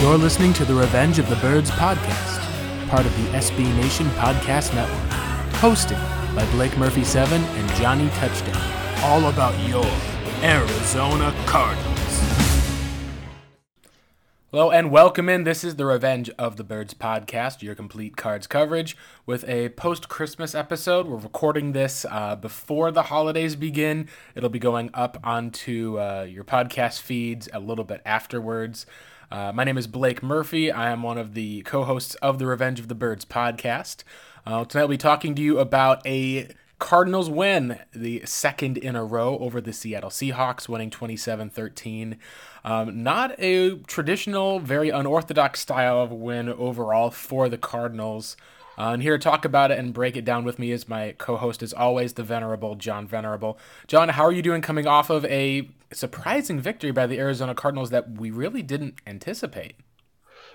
You're listening to the Revenge of the Birds podcast, part of the SB Nation Podcast Network, hosted by Blake Murphy 7 and Johnny Touchdown. All about your Arizona Cardinals. Hello and welcome in. This is the Revenge of the Birds podcast, your complete cards coverage with a post Christmas episode. We're recording this uh, before the holidays begin. It'll be going up onto uh, your podcast feeds a little bit afterwards. Uh, my name is Blake Murphy. I am one of the co hosts of the Revenge of the Birds podcast. Uh, tonight, I'll be talking to you about a Cardinals win, the second in a row over the Seattle Seahawks, winning 27 13. Um, not a traditional, very unorthodox style of win overall for the Cardinals. Uh, and here to talk about it and break it down with me is my co-host, as always, the venerable John Venerable. John, how are you doing coming off of a surprising victory by the Arizona Cardinals that we really didn't anticipate?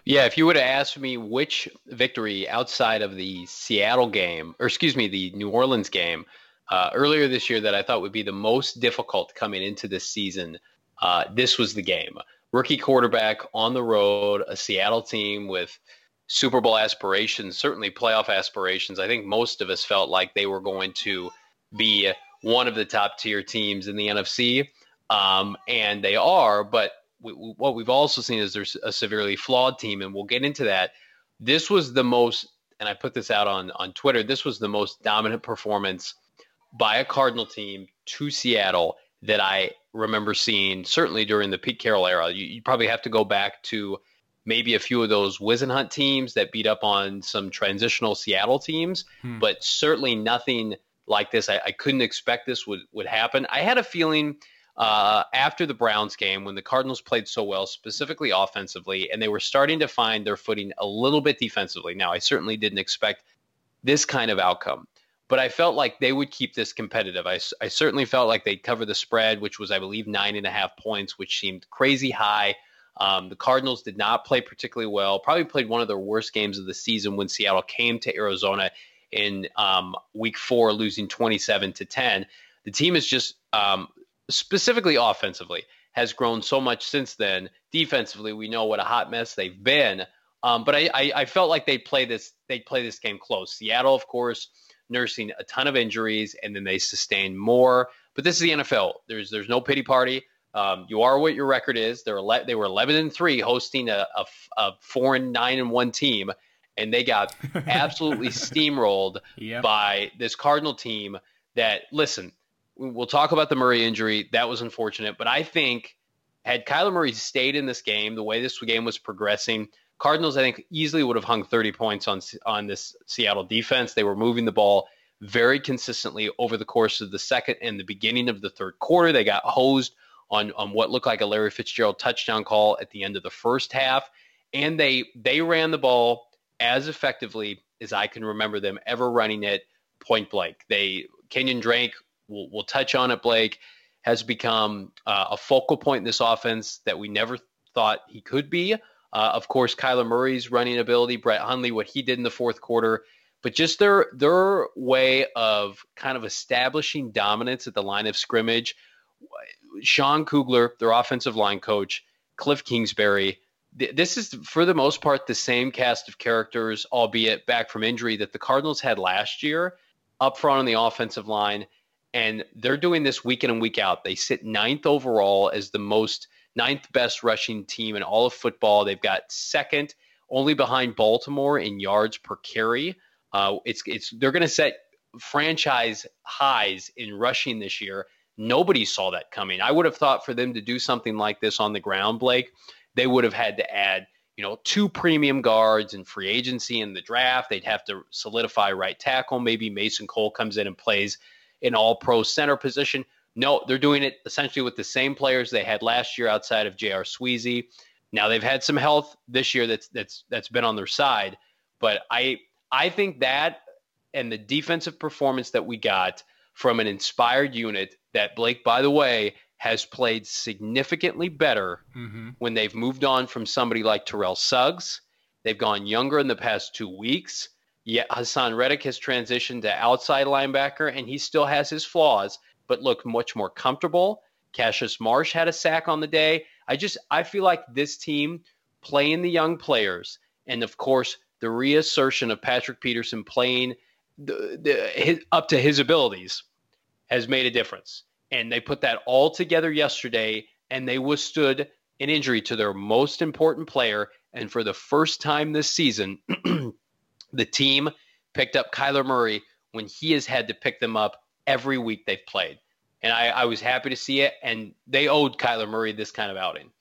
Yeah, if you would have asked me which victory outside of the Seattle game, or excuse me, the New Orleans game uh, earlier this year that I thought would be the most difficult coming into this season, uh, this was the game. Rookie quarterback on the road, a Seattle team with – Super Bowl aspirations, certainly playoff aspirations. I think most of us felt like they were going to be one of the top tier teams in the NFC, um, and they are. But we, what we've also seen is there's a severely flawed team, and we'll get into that. This was the most, and I put this out on on Twitter. This was the most dominant performance by a Cardinal team to Seattle that I remember seeing. Certainly during the Pete Carroll era, you, you probably have to go back to maybe a few of those Whisenhunt teams that beat up on some transitional Seattle teams, hmm. but certainly nothing like this. I, I, couldn't expect this would, would happen. I had a feeling uh, after the Browns game when the Cardinals played so well, specifically offensively, and they were starting to find their footing a little bit defensively. Now, I certainly didn't expect this kind of outcome. But I felt like they would keep this competitive. I, I certainly felt like they'd cover the spread, which was, I believe, nine and a half points, which seemed crazy high um, the Cardinals did not play particularly well. Probably played one of their worst games of the season when Seattle came to Arizona in um, Week Four, losing 27 to 10. The team is just um, specifically offensively has grown so much since then. Defensively, we know what a hot mess they've been. Um, but I, I, I, felt like they play this they play this game close. Seattle, of course, nursing a ton of injuries, and then they sustain more. But this is the NFL. There's there's no pity party. Um, you are what your record is. They're ele- they were 11 and three, hosting a, a, a, four and nine and one team, and they got absolutely steamrolled yep. by this Cardinal team. That listen, we'll talk about the Murray injury. That was unfortunate, but I think had Kyler Murray stayed in this game, the way this game was progressing, Cardinals I think easily would have hung 30 points on on this Seattle defense. They were moving the ball very consistently over the course of the second and the beginning of the third quarter. They got hosed on on what looked like a Larry Fitzgerald touchdown call at the end of the first half, and they they ran the ball as effectively as I can remember them ever running it point blank. They Kenyan Drake will will touch on it. Blake has become uh, a focal point in this offense that we never thought he could be. Uh, of course, Kyler Murray's running ability, Brett Hundley, what he did in the fourth quarter, but just their their way of kind of establishing dominance at the line of scrimmage Sean Kugler, their offensive line coach, Kliff Kingsbury. This is, for the most part, the same cast of characters, albeit back from injury, that the Cardinals had last year up front on the offensive line. And they're doing this week in and week out. They sit ninth overall as the most ninth best rushing team in all of football. They've got second, only behind Baltimore in yards per carry. Uh, it's it's they're going to set franchise highs in rushing this year. Nobody saw that coming. I would have thought for them to do something like this on the ground, Blake, they would have had to add, you know, two premium guards and free agency in the draft. They'd have to solidify right tackle. Maybe Mason Cole comes in and plays an all pro center position. No, they're doing it essentially with the same players they had last year outside of J.R. Sweezy. Now they've had some health this year that's that's that's been on their side, but I I think that and the defensive performance that we got from an inspired unit that Blake, by the way, has played significantly better mm-hmm. when they've moved on from somebody like Terrell Suggs They've gone younger in the past two weeks. Yet Haason Reddick has transitioned to outside linebacker, and he still has his flaws, but looked much more comfortable. Cassius Marsh had a sack on the day. I just I feel like this team playing the young players, and of course the reassertion of Patrick Peterson playing the, the, his, up to his abilities has made a difference. And they put that all together yesterday, and they withstood an injury to their most important player. And for the first time this season, the team picked up Kyler Murray when he has had to pick them up every week they've played. And I, I was happy to see it. And they owed Kyler Murray this kind of outing.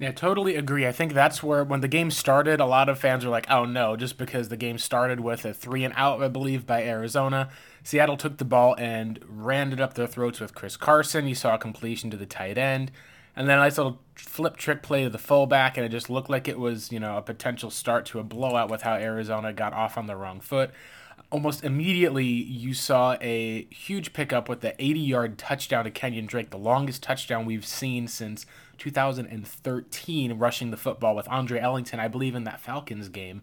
Yeah, totally agree. I think that's where when the game started, a lot of fans were like, "Oh no!" Just because the game started with a three and out, I believe, by Arizona. Seattle took the ball and ran it up their throats with Chris Carson. You saw a completion to the tight end, and then a nice little flip trick play to the fullback, and it just looked like it was, you know, a potential start to a blowout with how Arizona got off on the wrong foot almost immediately you saw a huge pickup with the 80 yard touchdown to Kenyan Drake, the longest touchdown we've seen since 2013, rushing the football with Andre Ellington, I believe, in that Falcons game.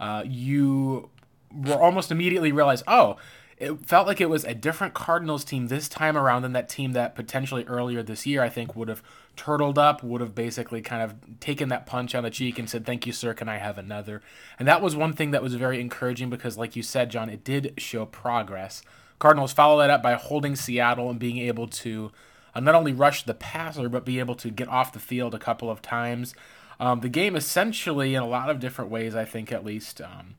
Uh, you were almost immediately realized, oh, it felt like it was a different Cardinals team this time around than that team that potentially earlier this year I think would have turtled up, would have basically kind of taken that punch on the cheek and said, "Thank you, sir. Can I have another?" And that was one thing that was very encouraging because, like you said, John, it did show progress. Cardinals follow that up by holding Seattle and being able to uh, not only rush the passer but be able to get off the field a couple of times. Um, the game essentially, in a lot of different ways, I think at least. Um,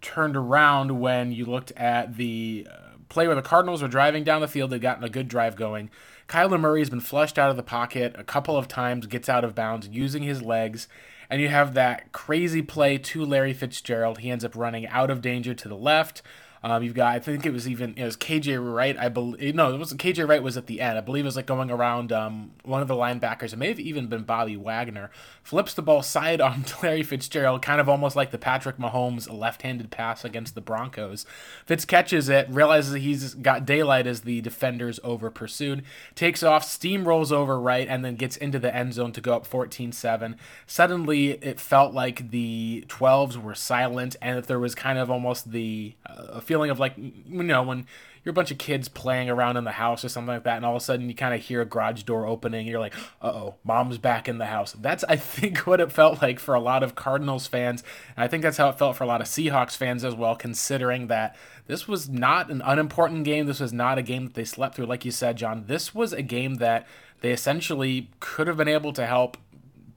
turned around when you looked at the uh, play where the Cardinals were driving down the field. They'd gotten a good drive going. Kyler Murray has been flushed out of the pocket a couple of times, gets out of bounds using his legs. And you have that crazy play to Larry Fitzgerald. He ends up running out of danger to the left. Um, you've got, I think it was even, it was KJ Wright. I believe, no, it wasn't KJ Wright was at the end. I believe it was like going around um, one of the linebackers. It may have even been Bobby Wagner. Flips the ball side on to Larry Fitzgerald, kind of almost like the Patrick Mahomes left-handed pass against the Broncos. Fitz catches it, realizes he's got daylight as the defenders over pursued, takes off, steamrolls over right, and then gets into the end zone to go up 14-7. Suddenly, it felt like the 12s were silent, and that there was kind of almost the uh, feeling of like you know when you're a bunch of kids playing around in the house or something like that, and all of a sudden you kind of hear a garage door opening, and you're like, "Uh oh, mom's back in the house." That's I think what it felt like for a lot of Cardinals fans, and I think that's how it felt for a lot of Seahawks fans as well, considering that this was not an unimportant game. This was not a game that they slept through, like you said, John. This was a game that they essentially could have been able to help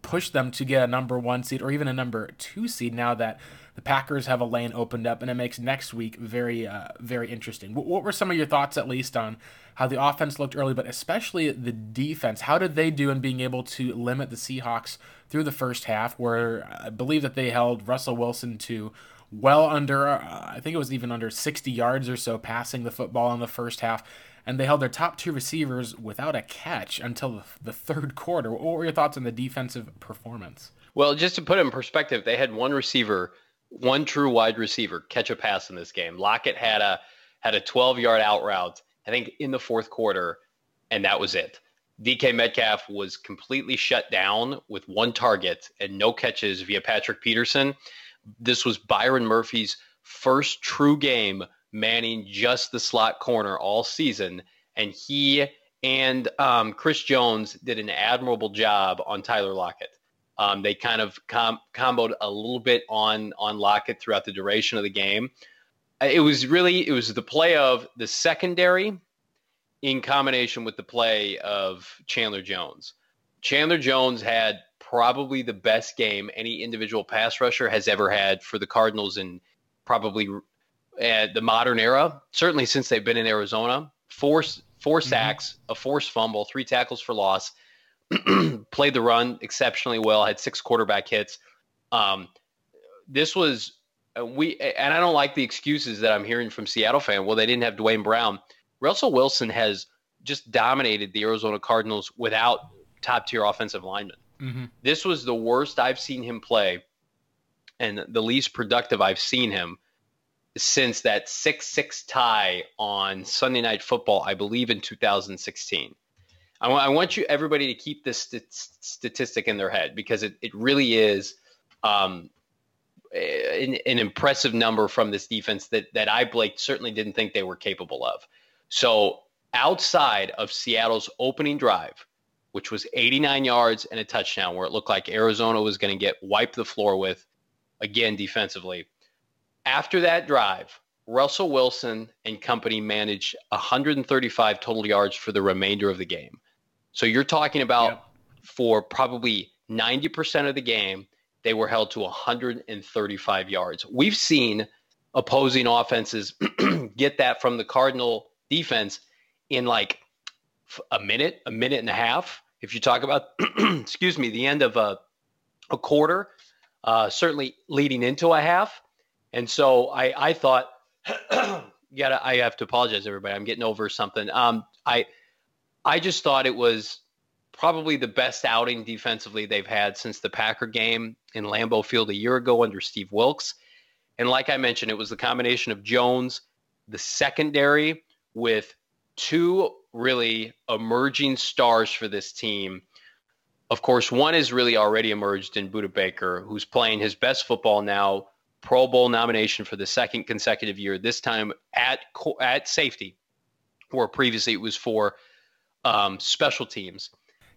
push them to get a number one seed or even a number two seed now that the Packers have a lane opened up, and it makes next week very, uh, very interesting. What, what were some of your thoughts, at least, on how the offense looked early, but especially the defense? How did they do in being able to limit the Seahawks through the first half, where I believe that they held Russell Wilson to well under, uh, I think it was even under 60 yards or so passing the football in the first half and they held their top two receivers without a catch until the third quarter. What were your thoughts on the defensive performance? Well, just to put it in perspective, they had one receiver one true wide receiver catch a pass in this game. Lockett had a had a 12 yard out route, I think, in the fourth quarter, and that was it. DK Metcalf was completely shut down with one target and no catches via Patrick Peterson. This was Byron Murphy's first true game manning just the slot corner all season, and he and um, Chris Jones did an admirable job on Tyler Lockett. Um, they kind of com- comboed a little bit on on Lockett throughout the duration of the game. It was really it was the play of the secondary in combination with the play of Chandler Jones. Chandler Jones had probably the best game any individual pass rusher has ever had for the Cardinals in probably uh, the modern era. Certainly since they've been in Arizona. Four four mm-hmm. sacks, mm-hmm. a forced fumble, three tackles for loss played the run exceptionally well, had six quarterback hits. Um, this was uh, we, and I don't like the excuses that I'm hearing from Seattle fan. Well, they didn't have Duane Brown. Russell Wilson has just dominated the Arizona Cardinals without top tier offensive linemen. Mm-hmm. This was the worst I've seen him play, and the least productive I've seen him since that six six tie on Sunday Night Football, I believe in 2016. I want, want you everybody to keep this st- statistic in their head because it, it really is um, an, an, impressive number from this defense that that I Blake certainly didn't think they were capable of. So outside of Seattle's opening drive, which was 89 yards and a touchdown, where it looked like Arizona was going to get wiped the floor with, again defensively. After that drive, Russell Wilson and company managed 135 total yards for the remainder of the game. So you're talking about yep. for probably 90% of the game, they were held to 135 yards. We've seen opposing offenses get that from the Cardinal defense in like a minute, a minute and a half. If you talk about, excuse me, the end of a, a quarter, uh, certainly leading into a half. And so I, I thought, yeah, I have to apologize, everybody. I'm getting over something. Um, I, I just thought it was probably the best outing defensively they've had since the Packer game in Lambeau Field a year ago under Steve Wilks. And like I mentioned, it was the combination of Jones, the secondary, with two really emerging stars for this team. Of course, one is really already emerged in Budda Baker, who's playing his best football now, Pro Bowl nomination for the second consecutive year, this time at at safety, where previously it was for um, special teams.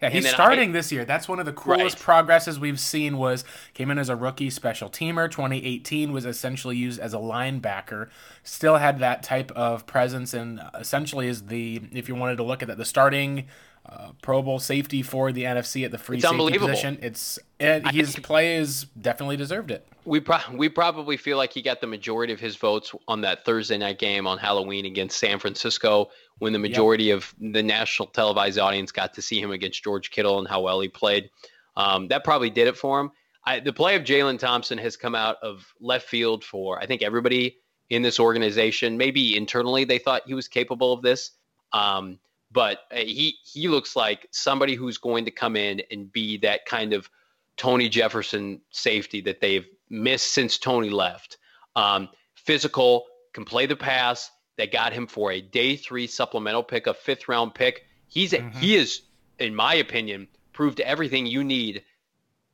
Yeah, he's starting I, this year. That's one of the coolest right. progresses we've seen. Was came in as a rookie special teamer. 2018 was essentially used as a linebacker. Still had that type of presence, and essentially is the if you wanted to look at that, the starting uh, Pro Bowl safety for the NFC at the free it's safety position. It's it, his play is definitely deserved it. We pro- we probably feel like he got the majority of his votes on that Thursday night game on Halloween against San Francisco, when the majority yep. of the national televised audience got to see him against George Kittle and how well he played. Um, that probably did it for him. I, the play of Jalen Thompson has come out of left field for I think everybody in this organization. Maybe internally they thought he was capable of this. Um, but uh, he he looks like somebody who's going to come in and be that kind of Tony Jefferson safety that they've missed since Tony left. Um, physical, can play the pass. They got him for a day three supplemental pick, a fifth round pick. He's a, mm-hmm. he is, in my opinion, proved everything you need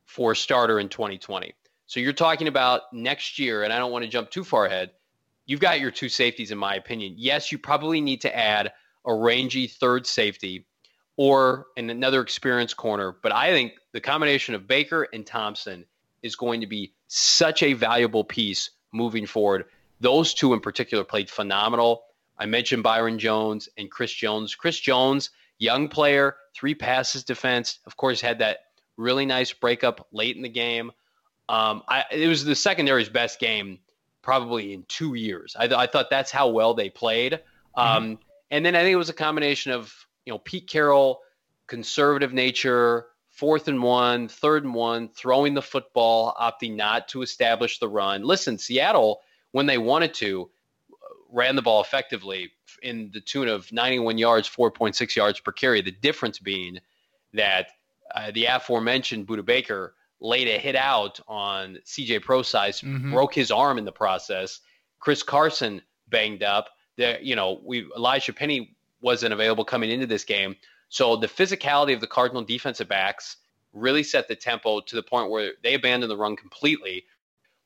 for a starter in 2020. So you're talking about next year, and I don't want to jump too far ahead. You've got your two safeties, in my opinion. Yes, you probably need to add a rangy third safety or in another experienced corner. But I think the combination of Baker and Thompson is going to be such a valuable piece moving forward. Those two in particular played phenomenal. I mentioned Byron Jones and Chris Jones. Chris Jones, young player, three passes defense. Of course, had that really nice breakup late in the game. Um, I, it was the secondary's best game probably in two years. I, I thought that's how well they played. Um, mm-hmm. And then I think it was a combination of, you know, Pete Carroll, conservative nature, fourth and one, third and one, throwing the football, opting not to establish the run. Listen, Seattle, when they wanted to, ran the ball effectively in the tune of 91 yards, 4.6 yards per carry. The difference being that uh, the aforementioned Budda Baker laid a hit out on CJ Prosise, mm-hmm. broke his arm in the process. Chris Carson banged up there, you know, we Elijah Penny wasn't available coming into this game. So the physicality of the Cardinal defensive backs really set the tempo to the point where they abandoned the run completely.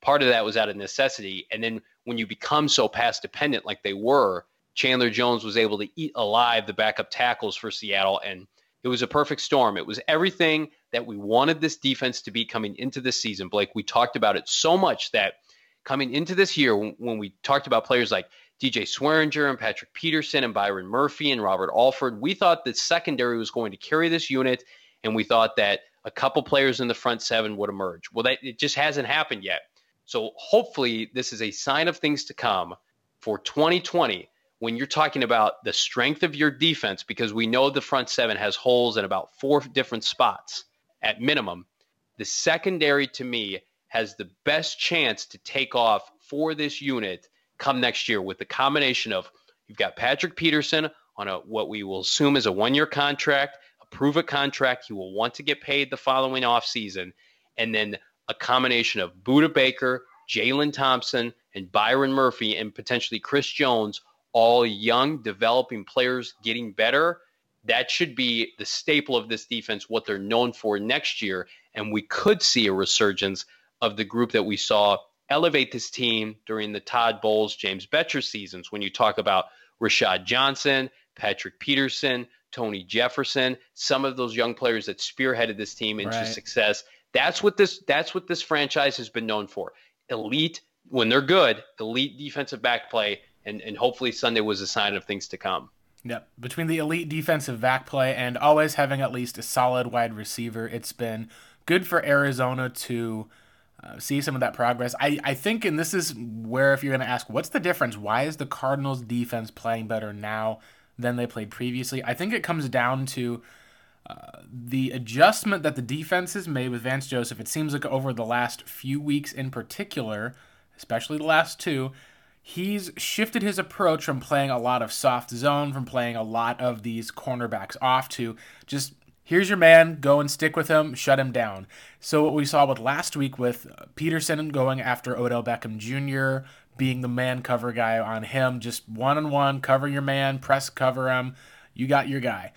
Part of that was out of necessity. And then when you become so pass dependent like they were, Chandler Jones was able to eat alive the backup tackles for Seattle. And it was a perfect storm. It was everything that we wanted this defense to be coming into this season. Blake, we talked about it so much that coming into this year, when we talked about players like DJ Swearinger and Patrick Peterson and Byron Murphy and Robert Alford. We thought the secondary was going to carry this unit, and we thought that a couple players in the front seven would emerge. Well, that it just hasn't happened yet. So hopefully, this is a sign of things to come for 2020 when you're talking about the strength of your defense, because we know the front seven has holes in about four different spots at minimum. The secondary, to me, has the best chance to take off for this unit come next year with the combination of you've got Patrick Peterson on a what we will assume is a one-year contract, approve a contract. He will want to get paid the following offseason. And then a combination of Budda Baker, Jalen Thompson, and Byron Murphy, and potentially Chris Jones, all young, developing players getting better. That should be the staple of this defense, what they're known for next year. And we could see a resurgence of the group that we saw elevate this team during the Todd Bowles, James Bettcher seasons. When you talk about Rashad Johnson, Patrick Peterson, Tony Jefferson, some of those young players that spearheaded this team into right. success. That's what this that's what this franchise has been known for. Elite when they're good, elite defensive back play, and, and hopefully Sunday was a sign of things to come. Yep. Between the elite defensive back play and always having at least a solid wide receiver, it's been good for Arizona to uh, see some of that progress. I, I think, and this is where, if you're going to ask, what's the difference? Why is the Cardinals defense playing better now than they played previously? I think it comes down to uh, the adjustment that the defense has made with Vance Joseph. It seems like over the last few weeks in particular, especially the last two, he's shifted his approach from playing a lot of soft zone, from playing a lot of these cornerbacks off to just here's your man, go and stick with him, shut him down. So what we saw with last week with Peterson going after Odell Beckham Jr., being the man cover guy on him, just one on one, cover your man, press cover him, you got your guy.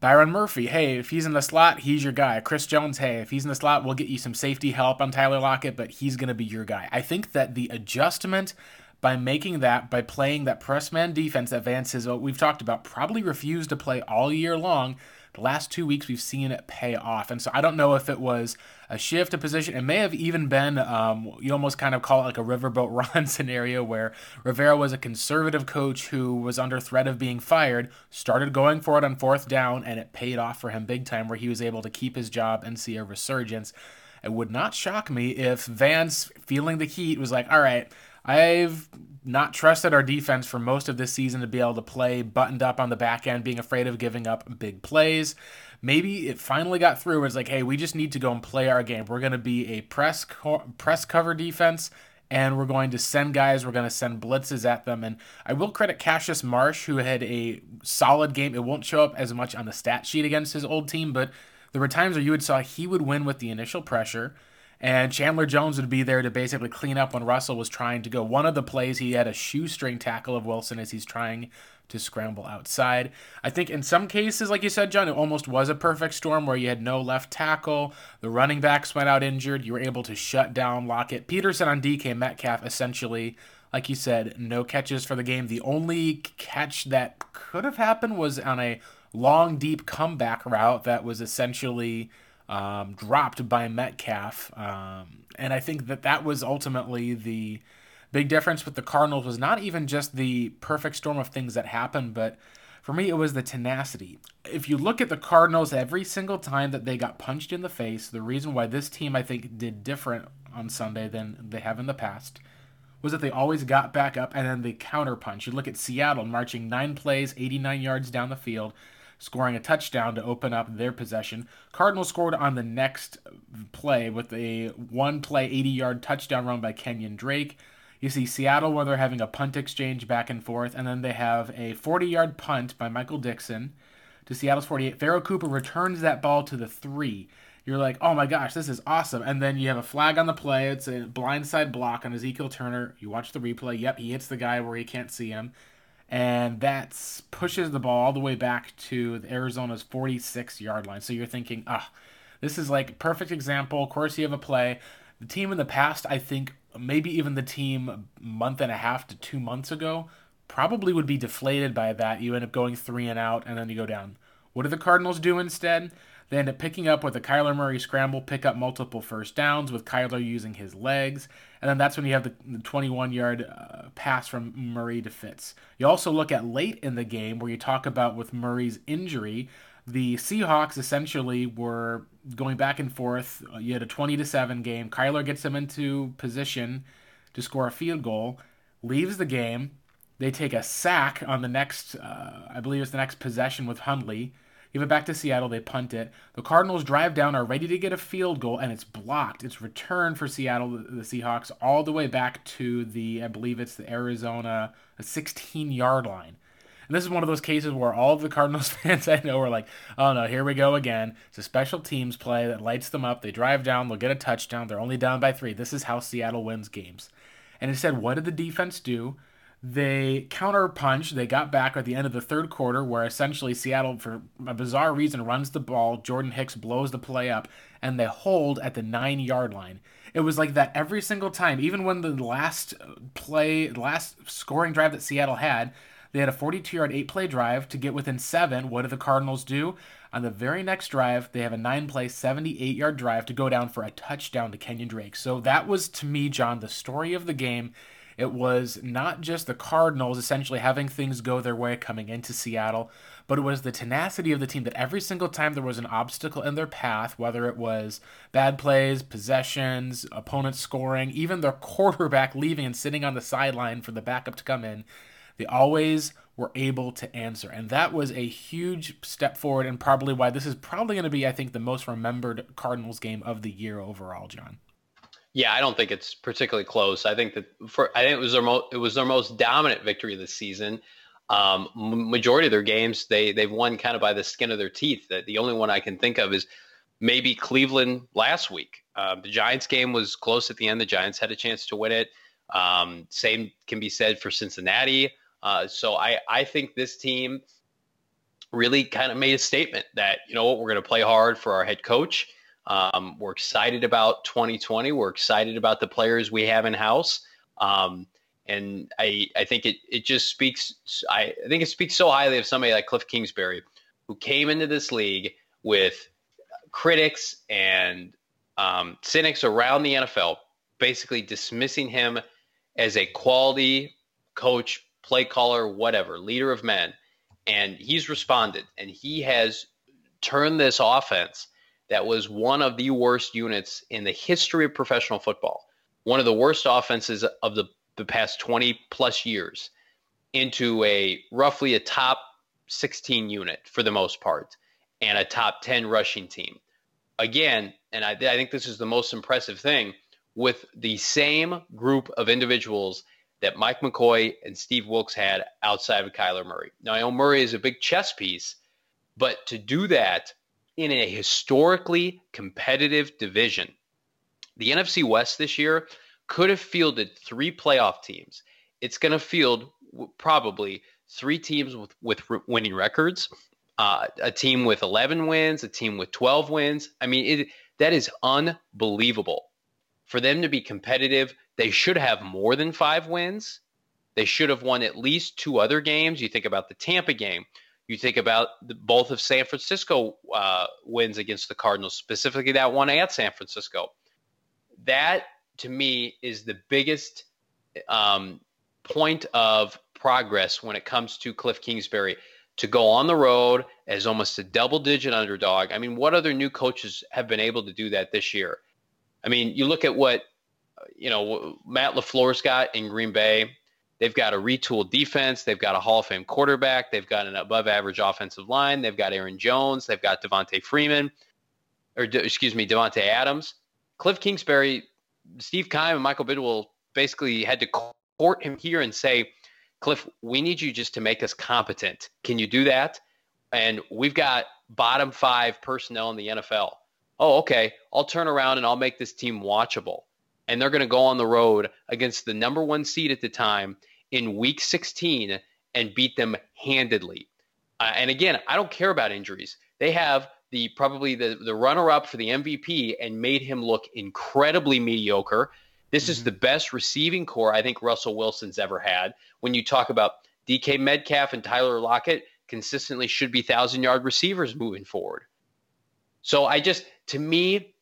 Byron Murphy, hey, if he's in the slot, he's your guy. Chris Jones, hey, if he's in the slot, we'll get you some safety help on Tyler Lockett, but he's going to be your guy. I think that the adjustment by making that, by playing that press man defense that Vance has, what we've talked about, probably refused to play all year long. The last two weeks, we've seen it pay off. And so I don't know if it was a shift of position. It may have even been, um, you almost kind of call it like a riverboat Ron scenario where Rivera was a conservative coach who was under threat of being fired, started going for it on fourth down, and it paid off for him big time where he was able to keep his job and see a resurgence. It would not shock me if Vance, feeling the heat, was like, all right, I've not trusted our defense for most of this season to be able to play buttoned up on the back end, being afraid of giving up big plays. Maybe it finally got through. It's like, hey, we just need to go and play our game. We're going to be a press co- press cover defense, and we're going to send guys. We're going to send blitzes at them. And I will credit Cassius Marsh, who had a solid game. It won't show up as much on the stat sheet against his old team, but there were times where you would saw he would win with the initial pressure and Chandler Jones would be there to basically clean up when Russell was trying to go. One of the plays, he had a shoestring tackle of Wilson as he's trying to scramble outside. I think in some cases, like you said, John, it almost was a perfect storm where you had no left tackle. The running backs went out injured. You were able to shut down Lockett. Peterson on DK Metcalf, essentially, like you said, no catches for the game. The only catch that could have happened was on a long, deep comeback route that was essentially um, dropped by Metcalf. Um, and I think that that was ultimately the big difference with the Cardinals was not even just the perfect storm of things that happened, but for me, it was the tenacity. If you look at the Cardinals every single time that they got punched in the face, the reason why this team, I think, did different on Sunday than they have in the past was that they always got back up and then they counterpunch. You look at Seattle marching nine plays, 89 yards down the field scoring a touchdown to open up their possession. Cardinals scored on the next play with a one play 80 yard touchdown run by Kenyan Drake. You see Seattle where they're having a punt exchange back and forth, and then they have a 40 yard punt by Michael Dickson to Seattle's 48. Pharoh Cooper returns that ball to the three. You're like, oh my gosh, this is awesome. And then you have a flag on the play. It's a blindside block on Ezekiel Turner. You watch the replay. Yep, he hits the guy where he can't see him and that pushes the ball all the way back to Arizona's 46 yard line. So you're thinking, ah, this is like perfect example. Of course, you have a play. The team in the past, I think, maybe even the team month and a half to two months ago, probably would be deflated by that. You end up going three and out, and then you go down. What do the Cardinals do instead? They end up picking up with a Kyler Murray scramble, pick up multiple first downs with Kyler using his legs. And then that's when you have the 21 yard uh, pass from Murray to Fitz. You also look at late in the game where you talk about with Murray's injury, the Seahawks essentially were going back and forth. You had a 20 to 7 game. Kyler gets them into position to score a field goal, leaves the game. They take a sack on the next, uh, I believe it's the next possession with Hundley. Give it back to Seattle. They punt it. The Cardinals drive down, are ready to get a field goal, and it's blocked. It's returned for Seattle, the Seahawks, all the way back to the, I believe it's the Arizona 16 yard line. And this is one of those cases where all of the Cardinals fans I know are like, oh no, here we go again. It's a special teams play that lights them up. They drive down, they'll get a touchdown. They're only down by three. This is how Seattle wins games. And instead, what did the defense do? They counterpunch. They got back at the end of the third quarter, where essentially Seattle, for a bizarre reason, runs the ball. Jordan Hicks blows the play up, and they hold at the nine yard line. it was like that every single time. Even when the last play, last scoring drive that Seattle had, they had a 42 yard eight play drive to get within seven. What do the Cardinals do? On the very next drive, they have a nine play, 78 yard drive to go down for a touchdown to Kenyan Drake. So that was, to me, John, the story of the game. It was not just the Cardinals essentially having things go their way coming into Seattle, but it was the tenacity of the team that every single time there was an obstacle in their path, whether it was bad plays, possessions, opponents scoring, even their quarterback leaving and sitting on the sideline for the backup to come in, they always were able to answer. And that was a huge step forward and probably why this is probably going to be, I think, the most remembered Cardinals game of the year overall, John. Yeah, I don't think it's particularly close. I think that for I think it was their most it was their most dominant victory the season. Um, majority of their games they they've won kind of by the skin of their teeth. That the only one I can think of is maybe Cleveland last week. Uh, the Giants game was close at the end. The Giants had a chance to win it. Um, same can be said for Cincinnati. Uh, so I, I think this team really kind of made a statement that, you know what, we're going to play hard for our head coach. Um, we're excited about 2020. We're excited about the players we have in house. Um, and I, I think it, it just speaks, I, I think it speaks so highly of somebody like Kliff Kingsbury, who came into this league with critics and um, cynics around the NFL basically dismissing him as a quality coach play caller, whatever, leader of men. And he's responded and he has turned this offense that was one of the worst units in the history of professional football, one of the worst offenses of the, the past 20 plus years, into a roughly a top 16 unit for the most part and a top 10 rushing team. Again, and I, I think this is the most impressive thing with the same group of individuals that Mike McCoy and Steve Wilks had outside of Kyler Murray. Now, I know Murray is a big chess piece, but to do that in a historically competitive division, the NFC West this year could have fielded three playoff teams. It's going to field probably three teams with, with winning records, uh, a team with 11 wins, a team with 12 wins. I mean, it, that is unbelievable. For them to be competitive they should have more than five wins. They should have won at least two other games. You think about the Tampa game. You think about the, both of San Francisco uh, wins against the Cardinals, specifically that one at San Francisco. That, to me, is the biggest um, point of progress when it comes to Kliff Kingsbury to go on the road as almost a double digit underdog. I mean, what other new coaches have been able to do that this year? I mean, you look at what you know, Matt LaFleur's got in Green Bay. They've got a retooled defense. They've got a Hall of Fame quarterback. They've got an above average offensive line. They've got Aaron Jones. They've got Devonta Freeman, or excuse me, Davante Adams. Kliff Kingsbury, Steve Keim, and Michael Bidwill basically had to court him here and say, Kliff, we need you just to make us competent. Can you do that? And we've got bottom five personnel in the NFL. Oh, okay. I'll turn around and I'll make this team watchable and they're going to go on the road against the number one seed at the time in week 16 and beat them handedly. Uh, and again, I don't care about injuries. They have the probably the, the runner up for the MVP and made him look incredibly mediocre. This mm-hmm. is the best receiving corps I think Russell Wilson's ever had. When you talk about DK Metcalf and Tyler Lockett, consistently should be thousand yard receivers moving forward. So I just, to me,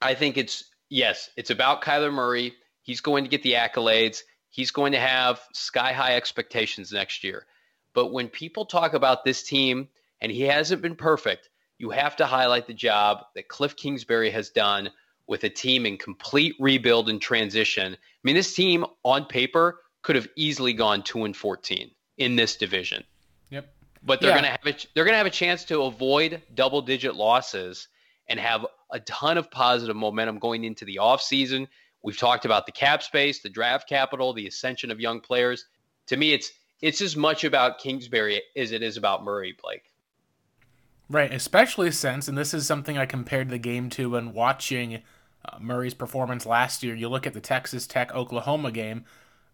I think it's yes, it's about Kyler Murray. He's going to get the accolades. He's going to have sky high expectations next year. But when people talk about this team, and he hasn't been perfect, you have to highlight the job that Kliff Kingsbury has done with a team in complete rebuild and transition. I mean, this team on paper could have easily gone two and fourteen in this division. Yep. But they're yeah. gonna have a, they're gonna have a chance to avoid double digit losses and have a ton of positive momentum going into the offseason. We've talked about the cap space, the draft capital, the ascension of young players. To me, it's it's as much about Kingsbury as it is about Murray, Blake. Right, especially since, and this is something I compared the game to when watching uh, Murray's performance last year. You look at the Texas Tech Oklahoma game.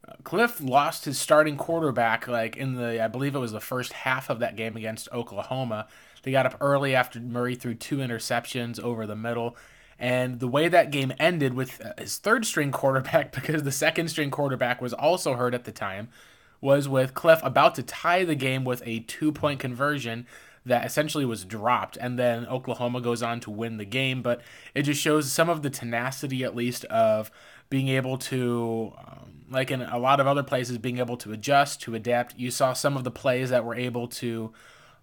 Uh, Kliff lost his starting quarterback like in the I believe it was the first half of that game against Oklahoma. They got up early after Murray threw two interceptions over the middle. And the way that game ended with uh, his third string quarterback, because the second string quarterback was also hurt at the time, was with Kliff about to tie the game with a two point conversion that essentially was dropped. And then Oklahoma goes on to win the game. But it just shows some of the tenacity, at least, of being able to, um, like in a lot of other places, being able to adjust, to adapt. You saw some of the plays that were able to.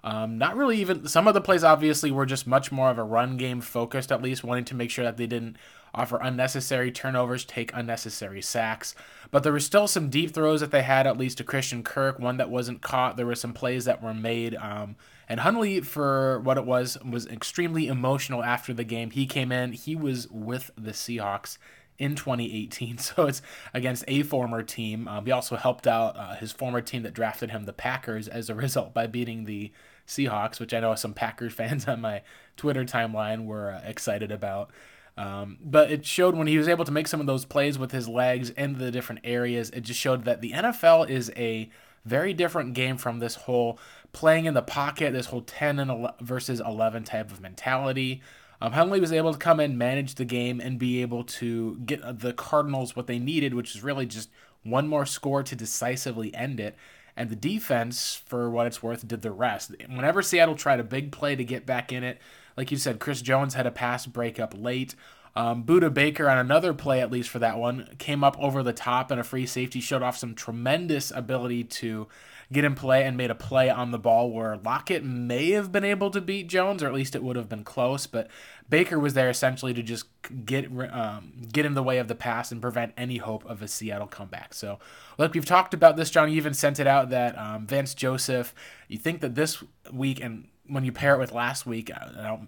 Um, not really even some of the plays obviously were just much more of a run game focused at least wanting to make sure that they didn't offer unnecessary turnovers take unnecessary sacks. But there were still some deep throws that they had at least to christian kirk one that wasn't caught. There were some plays that were made um, and Hundley, for what it was, was extremely emotional after the game. He came in, he was with the Seahawks in 2018. So it's against a former team. Um, he also helped out uh, his former team that drafted him, the Packers, as a result by beating the Seahawks, which I know some Packers fans on my Twitter timeline were uh, excited about. Um, but it showed when he was able to make some of those plays with his legs in the different areas, it just showed that the NFL is a very different game from this whole playing in the pocket, this whole 10 and 11 versus 11 type of mentality. Um, Hundley was able to come in, manage the game, and be able to get the Cardinals what they needed, which is really just one more score to decisively end it. And the defense, for what it's worth, did the rest. Whenever Seattle tried a big play to get back in it, like you said, Chris Jones had a pass breakup late. Um, Budda Baker on another play, at least for that one, came up over the top and a free safety showed off some tremendous ability to get in play and made a play on the ball where Lockett may have been able to beat Jones, or at least it would have been close. But Baker was there essentially to just get um, get in the way of the pass and prevent any hope of a Seattle comeback. So, look, we've talked about this, John. You even sent it out that um, Vance Joseph. You think that this week and when you pair it with last week, I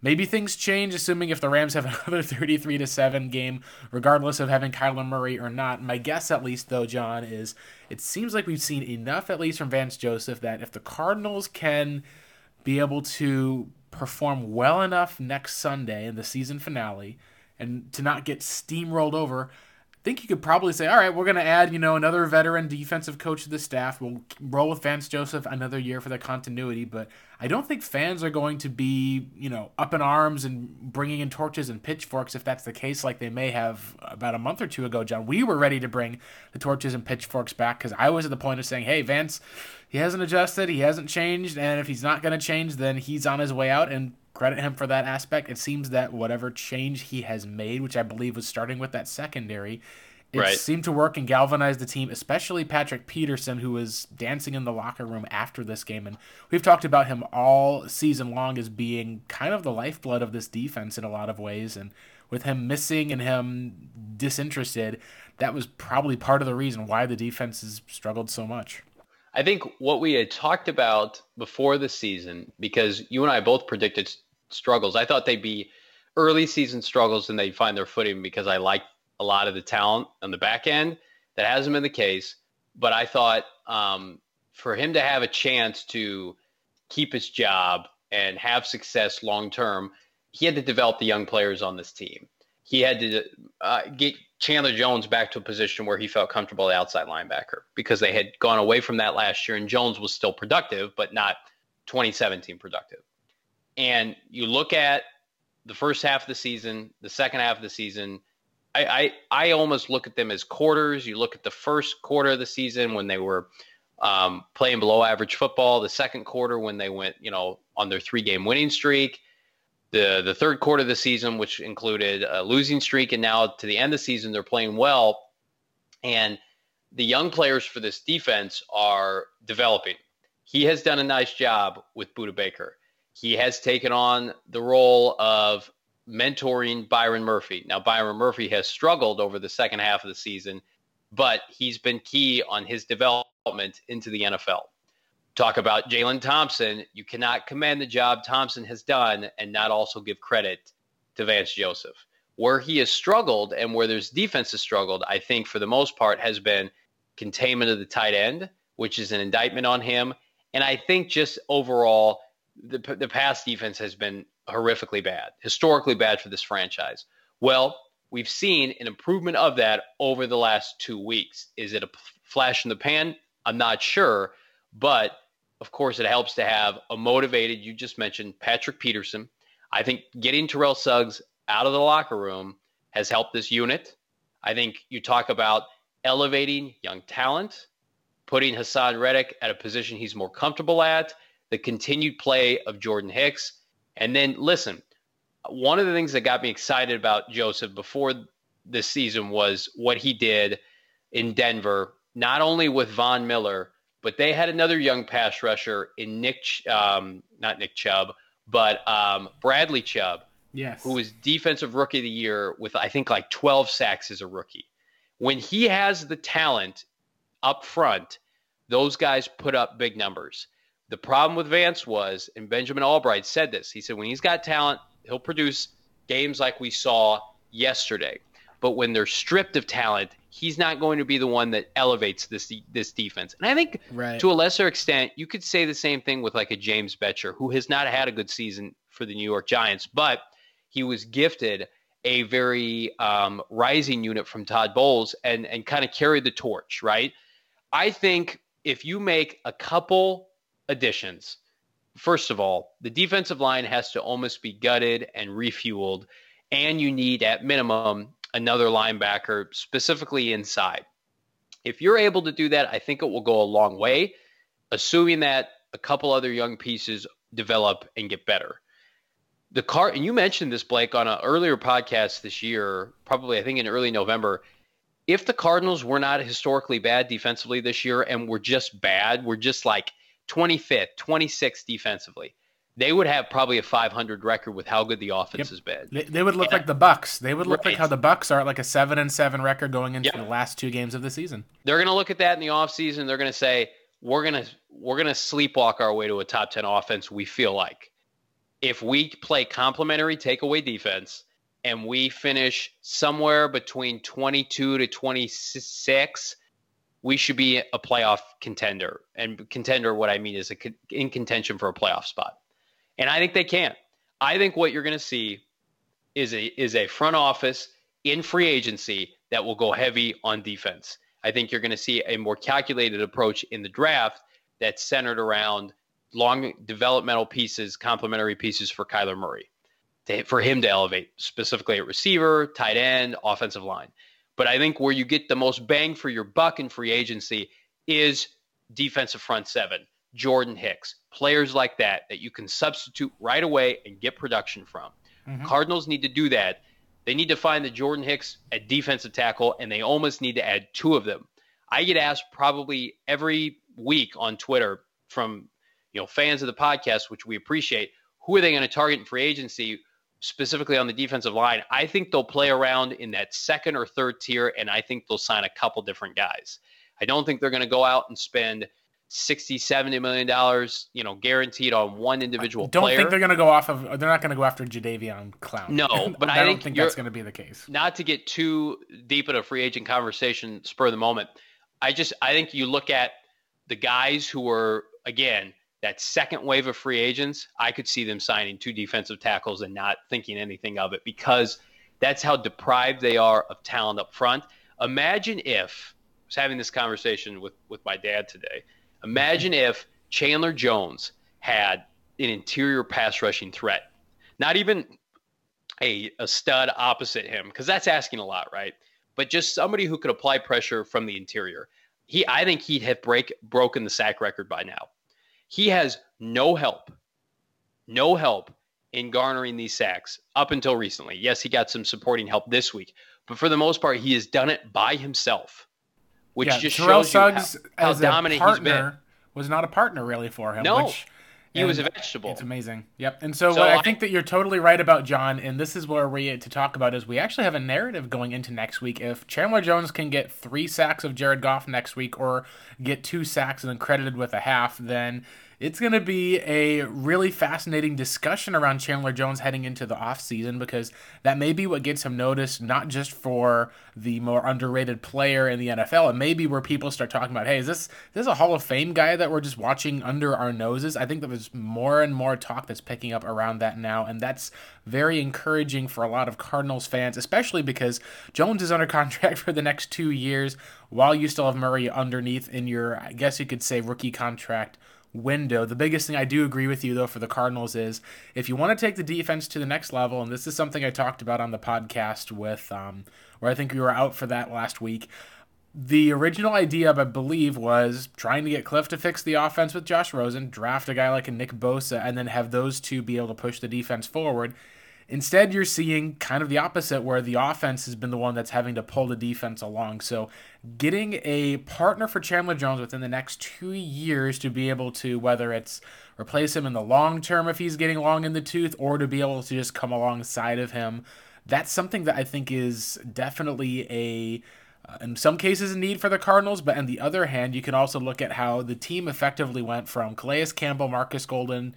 Maybe things change, assuming if the Rams have another 33 to 7 game, regardless of having Kyler Murray or not. My guess, at least, though, John, is it seems like we've seen enough, at least from Vance Joseph, that if the Cardinals can be able to perform well enough next Sunday in the season finale and to not get steamrolled over, think you could probably say, all right, we're going to add, you know, another veteran defensive coach to the staff. We'll roll with Vance Joseph another year for the continuity. But I don't think fans are going to be, you know, up in arms and bringing in torches and pitchforks if that's the case, like they may have about a month or two ago, John. We were ready to bring the torches and pitchforks back because I was at the point of saying, hey, Vance, he hasn't adjusted, he hasn't changed, and if he's not going to change, then he's on his way out. And credit him for that aspect. It seems that whatever change he has made, which I believe was starting with that secondary, it right. seemed to work and galvanize the team, especially Patrick Peterson, who was dancing in the locker room after this game. And we've talked about him all season long as being kind of the lifeblood of this defense in a lot of ways. And with him missing and him disinterested, that was probably part of the reason why the defense has struggled so much. I think what we had talked about before the season, because you and I both predicted struggles. I thought they'd be early season struggles and they'd find their footing because I like a lot of the talent on the back end. That hasn't been the case. But I thought um, for him to have a chance to keep his job and have success long term, he had to develop the young players on this team. He had to uh, get Chandler Jones back to a position where he felt comfortable at outside linebacker because they had gone away from that last year, and Jones was still productive, but not 2017 productive. And you look at the first half of the season, the second half of the season. I, I, I almost look at them as quarters. You look at the first quarter of the season when they were um, playing below average football. The second quarter when they went, you know, on their three game winning streak. The the third quarter of the season, which included a losing streak, and now to the end of the season they're playing well. And the young players for this defense are developing. He has done a nice job with Budda Baker he has taken on the role of mentoring Byron Murphy. Now, Byron Murphy has struggled over the second half of the season, but he's been key on his development into the NFL. Talk about Jalen Thompson. You cannot commend the job Thompson has done and not also give credit to Vance Joseph. Where he has struggled and where there's defense has struggled, I think for the most part has been containment of the tight end, which is an indictment on him. And I think just overall, the, the pass defense has been horrifically bad, historically bad for this franchise. Well, we've seen an improvement of that over the last two weeks. Is it a flash in the pan? I'm not sure, but of course, it helps to have a motivated. You just mentioned Patrick Peterson. I think getting Terrell Suggs out of the locker room has helped this unit. I think you talk about elevating young talent, putting Haason Reddick at a position he's more comfortable at, the continued play of Jordan Hicks. And then listen, one of the things that got me excited about Joseph before this season was what he did in Denver, not only with Von Miller, but they had another young pass rusher in Nick, um, not Nick Chubb, but um, Bradley Chubb, yes, who was defensive rookie of the year with I think like 12 sacks as a rookie. When he has the talent up front, those guys put up big numbers. The problem with Vance was, and Benjamin Allbright said this. He said when he's got talent, he'll produce games like we saw yesterday. But when they're stripped of talent, he's not going to be the one that elevates this this defense. And I think right. to a lesser extent, you could say the same thing with like a James Bettcher, who has not had a good season for the New York Giants, but he was gifted a very um, rising unit from Todd Bowles and and kind of carried the torch, right? I think if you make a couple additions, first of all, the defensive line has to almost be gutted and refueled, and you need at minimum another linebacker, specifically inside. If you're able to do that, I think it will go a long way, assuming that a couple other young pieces develop and get better. The car, and you mentioned this, Blake, on an earlier podcast this year, probably I think in early November. If the Cardinals were not historically bad defensively this year and were just bad, we're just like 25th, 26th defensively they would have probably a 500 record with how good the offense yep. has been. They, they would look like the Bucks. They would look right. like how the Bucks are, at like a seven and seven record going into yep. the last two games of the season. They're going to look at that in the offseason. They're going to say, "We're going to we're going to sleepwalk our way to a top 10 offense." We feel like if we play complementary takeaway defense and we finish somewhere between 22 to 26 we should be a playoff contender. And contender, what I mean is a, in contention for a playoff spot. And I think they can. I think what you're going to see is a is a front office in free agency that will go heavy on defense. I think you're going to see a more calculated approach in the draft that's centered around long developmental pieces, complementary pieces for Kyler Murray, to, for him to elevate specifically at receiver, tight end, offensive line. But I think where you get the most bang for your buck in free agency is defensive front seven. Jordan Hicks, players like that that you can substitute right away and get production from. Mm-hmm. Cardinals need to do that. They need to find the Jordan Hicks at defensive tackle, and they almost need to add two of them. I get asked probably every week on Twitter from you know fans of the podcast, which we appreciate. Who are they going to target in free agency, specifically on the defensive line? I think they'll play around in that second or third tier, and I think they'll sign a couple different guys. I don't think they're going to go out and spend 60 70 million dollars you know guaranteed on one individual I don't player. think they're going to go off of they're not going to go after Jadeveon Clown no but I, I, don't think that's going to be the case not to get too deep in a free agent conversation spur of the moment I just I think you look at the guys who were again that second wave of free agents I could see them signing two defensive tackles and not thinking anything of it because that's how deprived they are of talent up front imagine if I was having this conversation with with my dad today Imagine if Chandler Jones had an interior pass rushing threat, not even a, a stud opposite him, because that's asking a lot, right? But just somebody who could apply pressure from the interior. He, I think he'd have break broken the sack record by now. He has no help, no help in garnering these sacks up until recently. Yes, he got some supporting help this week, but for the most part, he has done it by himself which yeah, just Terrell shows Suggs you how, how dominant partner, he's been. Was not a partner really for him. No, which, he was a vegetable. It's amazing. Yep. And so, so uh, I, I, think that you're totally right about John, and this is where we to talk about is we actually have a narrative going into next week. If Chandler Jones can get three sacks of Jared Goff next week, or get two sacks and then credited with a half, then it's going to be a really fascinating discussion around Chandler Jones heading into the offseason because that may be what gets him noticed, not just for the more underrated player in the NFL. It may be where people start talking about, hey, is this, is this a Hall of Fame guy that we're just watching under our noses? I think there's more and more talk that's picking up around that now, and that's very encouraging for a lot of Cardinals fans, especially because Jones is under contract for the next two years while you still have Murray underneath in your, I guess you could say, rookie contract window. The biggest thing I do agree with you though for the Cardinals is if you want to take the defense to the next level, and this is something I talked about on the podcast with um, where I think we were out for that last week. The original idea, I believe, was trying to get Kliff to fix the offense with Josh Rosen, draft a guy like a Nick Bosa, and then have those two be able to push the defense forward. Instead, you're seeing kind of the opposite, where the offense has been the one that's having to pull the defense along. So, getting a partner for Chandler Jones within the next two years to be able to, whether it's replace him in the long term if he's getting long in the tooth, or to be able to just come alongside of him, that's something that I think is definitely a uh, in some cases a need for the Cardinals, but on the other hand, you can also look at how the team effectively went from Calais Campbell, Marcus Golden,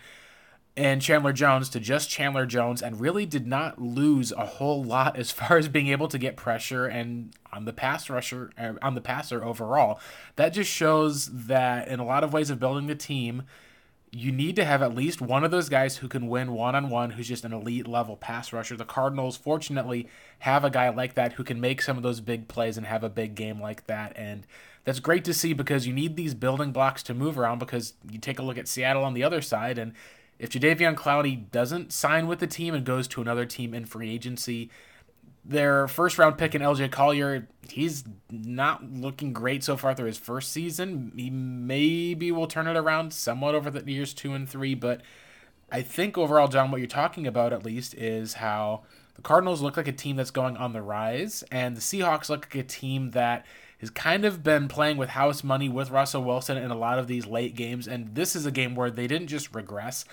and Chandler Jones to just Chandler Jones and really did not lose a whole lot as far as being able to get pressure and on the pass rusher uh, on the passer overall. That just shows that in a lot of ways of building the team, you need to have at least one of those guys who can win one on one, who's just an elite level pass rusher. The Cardinals, fortunately, have a guy like that who can make some of those big plays and have a big game like that. And that's great to see because you need these building blocks to move around because you take a look at Seattle on the other side and if Jadeveon Clowney doesn't sign with the team and goes to another team in free agency, their first round pick in LJ Collier, he's not looking great so far through his first season. He maybe will turn it around somewhat over the years two and three, but I think overall, John, what you're talking about at least is how the Cardinals look like a team that's going on the rise, and the Seahawks look like a team that has kind of been playing with house money with Russell Wilson in a lot of these late games. And this is a game where they didn't just regress,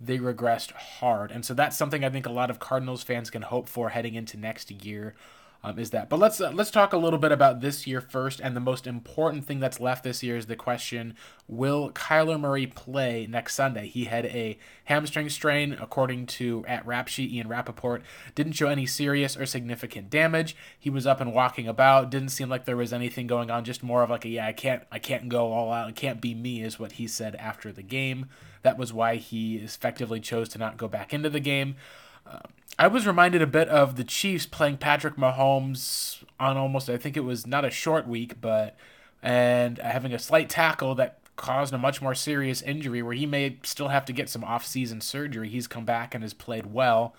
they regressed hard. And so that's something I think a lot of Cardinals fans can hope for heading into next year. Um, is that? But let's uh, let's talk a little bit about this year first, and the most important thing that's left this year is the question: Will Kyler Murray play next Sunday? He had a hamstring strain, according to at Rap Sheet Ian Rapoport. Didn't show any serious or significant damage. He was up and walking about. Didn't seem like there was anything going on. Just more of like a yeah, I can't I can't go all out. It can't be me, is what he said after the game. That was why he effectively chose to not go back into the game. Uh, I was reminded a bit of the Chiefs playing Patrick Mahomes on almost, I think it was not a short week, but and having a slight tackle that caused a much more serious injury where he may still have to get some off-season surgery. He's come back and has played well.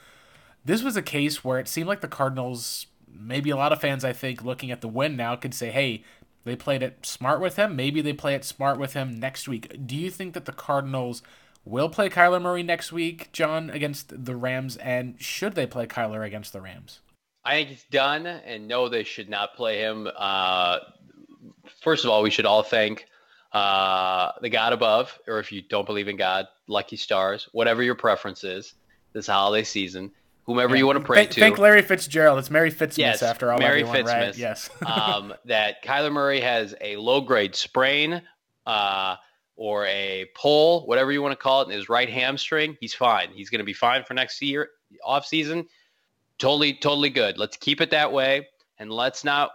This was a case where it seemed like the Cardinals, maybe a lot of fans, I think, looking at the win now, could say, hey, they played it smart with him. Maybe they play it smart with him next week. Do you think that the Cardinals will play Kyler Murray next week, John, against the Rams? And should they play Kyler against the Rams? I think it's done, and no, they should not play him. Uh, first of all, we should all thank uh, the God above, or if you don't believe in God, lucky stars, whatever your preference is this holiday season whomever yeah. you want to pray thank, to. Thank Larry Fitzgerald. It's Mary Fitzmanis yes, after all. Mary everyone. Right? Yes. um, that Kyler Murray has a low grade sprain uh, or a pull, whatever you want to call it, in his right hamstring. He's fine. He's going to be fine for next year, off season. Totally, totally good. Let's keep it that way, and let's not.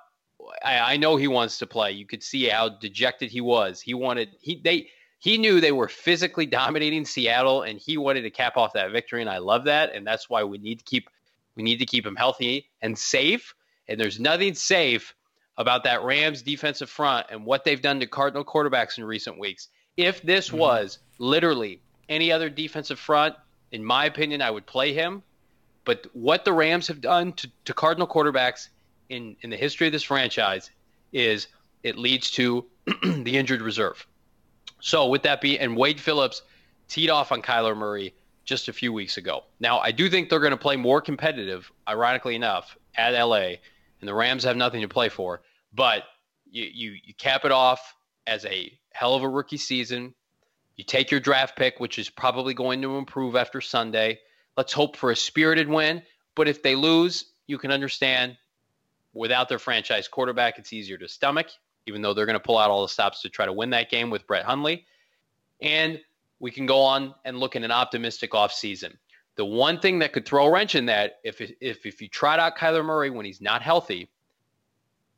I, I know he wants to play. You could see how dejected he was. He wanted he they he knew they were physically dominating Seattle, and he wanted to cap off that victory. And I love that, and that's why we need to keep we need to keep him healthy and safe. And there's nothing safe about that Rams defensive front and what they've done to Cardinal quarterbacks in recent weeks. If this mm-hmm. was literally any other defensive front, in my opinion, I would play him. But what the Rams have done to, to Cardinal quarterbacks in, in the history of this franchise is it leads to the injured reserve. So with that be, and Wade Phillips teed off on Kyler Murray just a few weeks ago. Now I do think they're going to play more competitive, ironically enough, at LA, and the Rams have nothing to play for. But you you, you cap it off as a hell of a rookie season. You take your draft pick, which is probably going to improve after Sunday. Let's hope for a spirited win. But if they lose, you can understand without their franchise quarterback, it's easier to stomach even though they're going to pull out all the stops to try to win that game with Brett Hundley. And we can go on and look at an optimistic offseason. The one thing that could throw a wrench in that, if, if, if you tried out Kyler Murray when he's not healthy,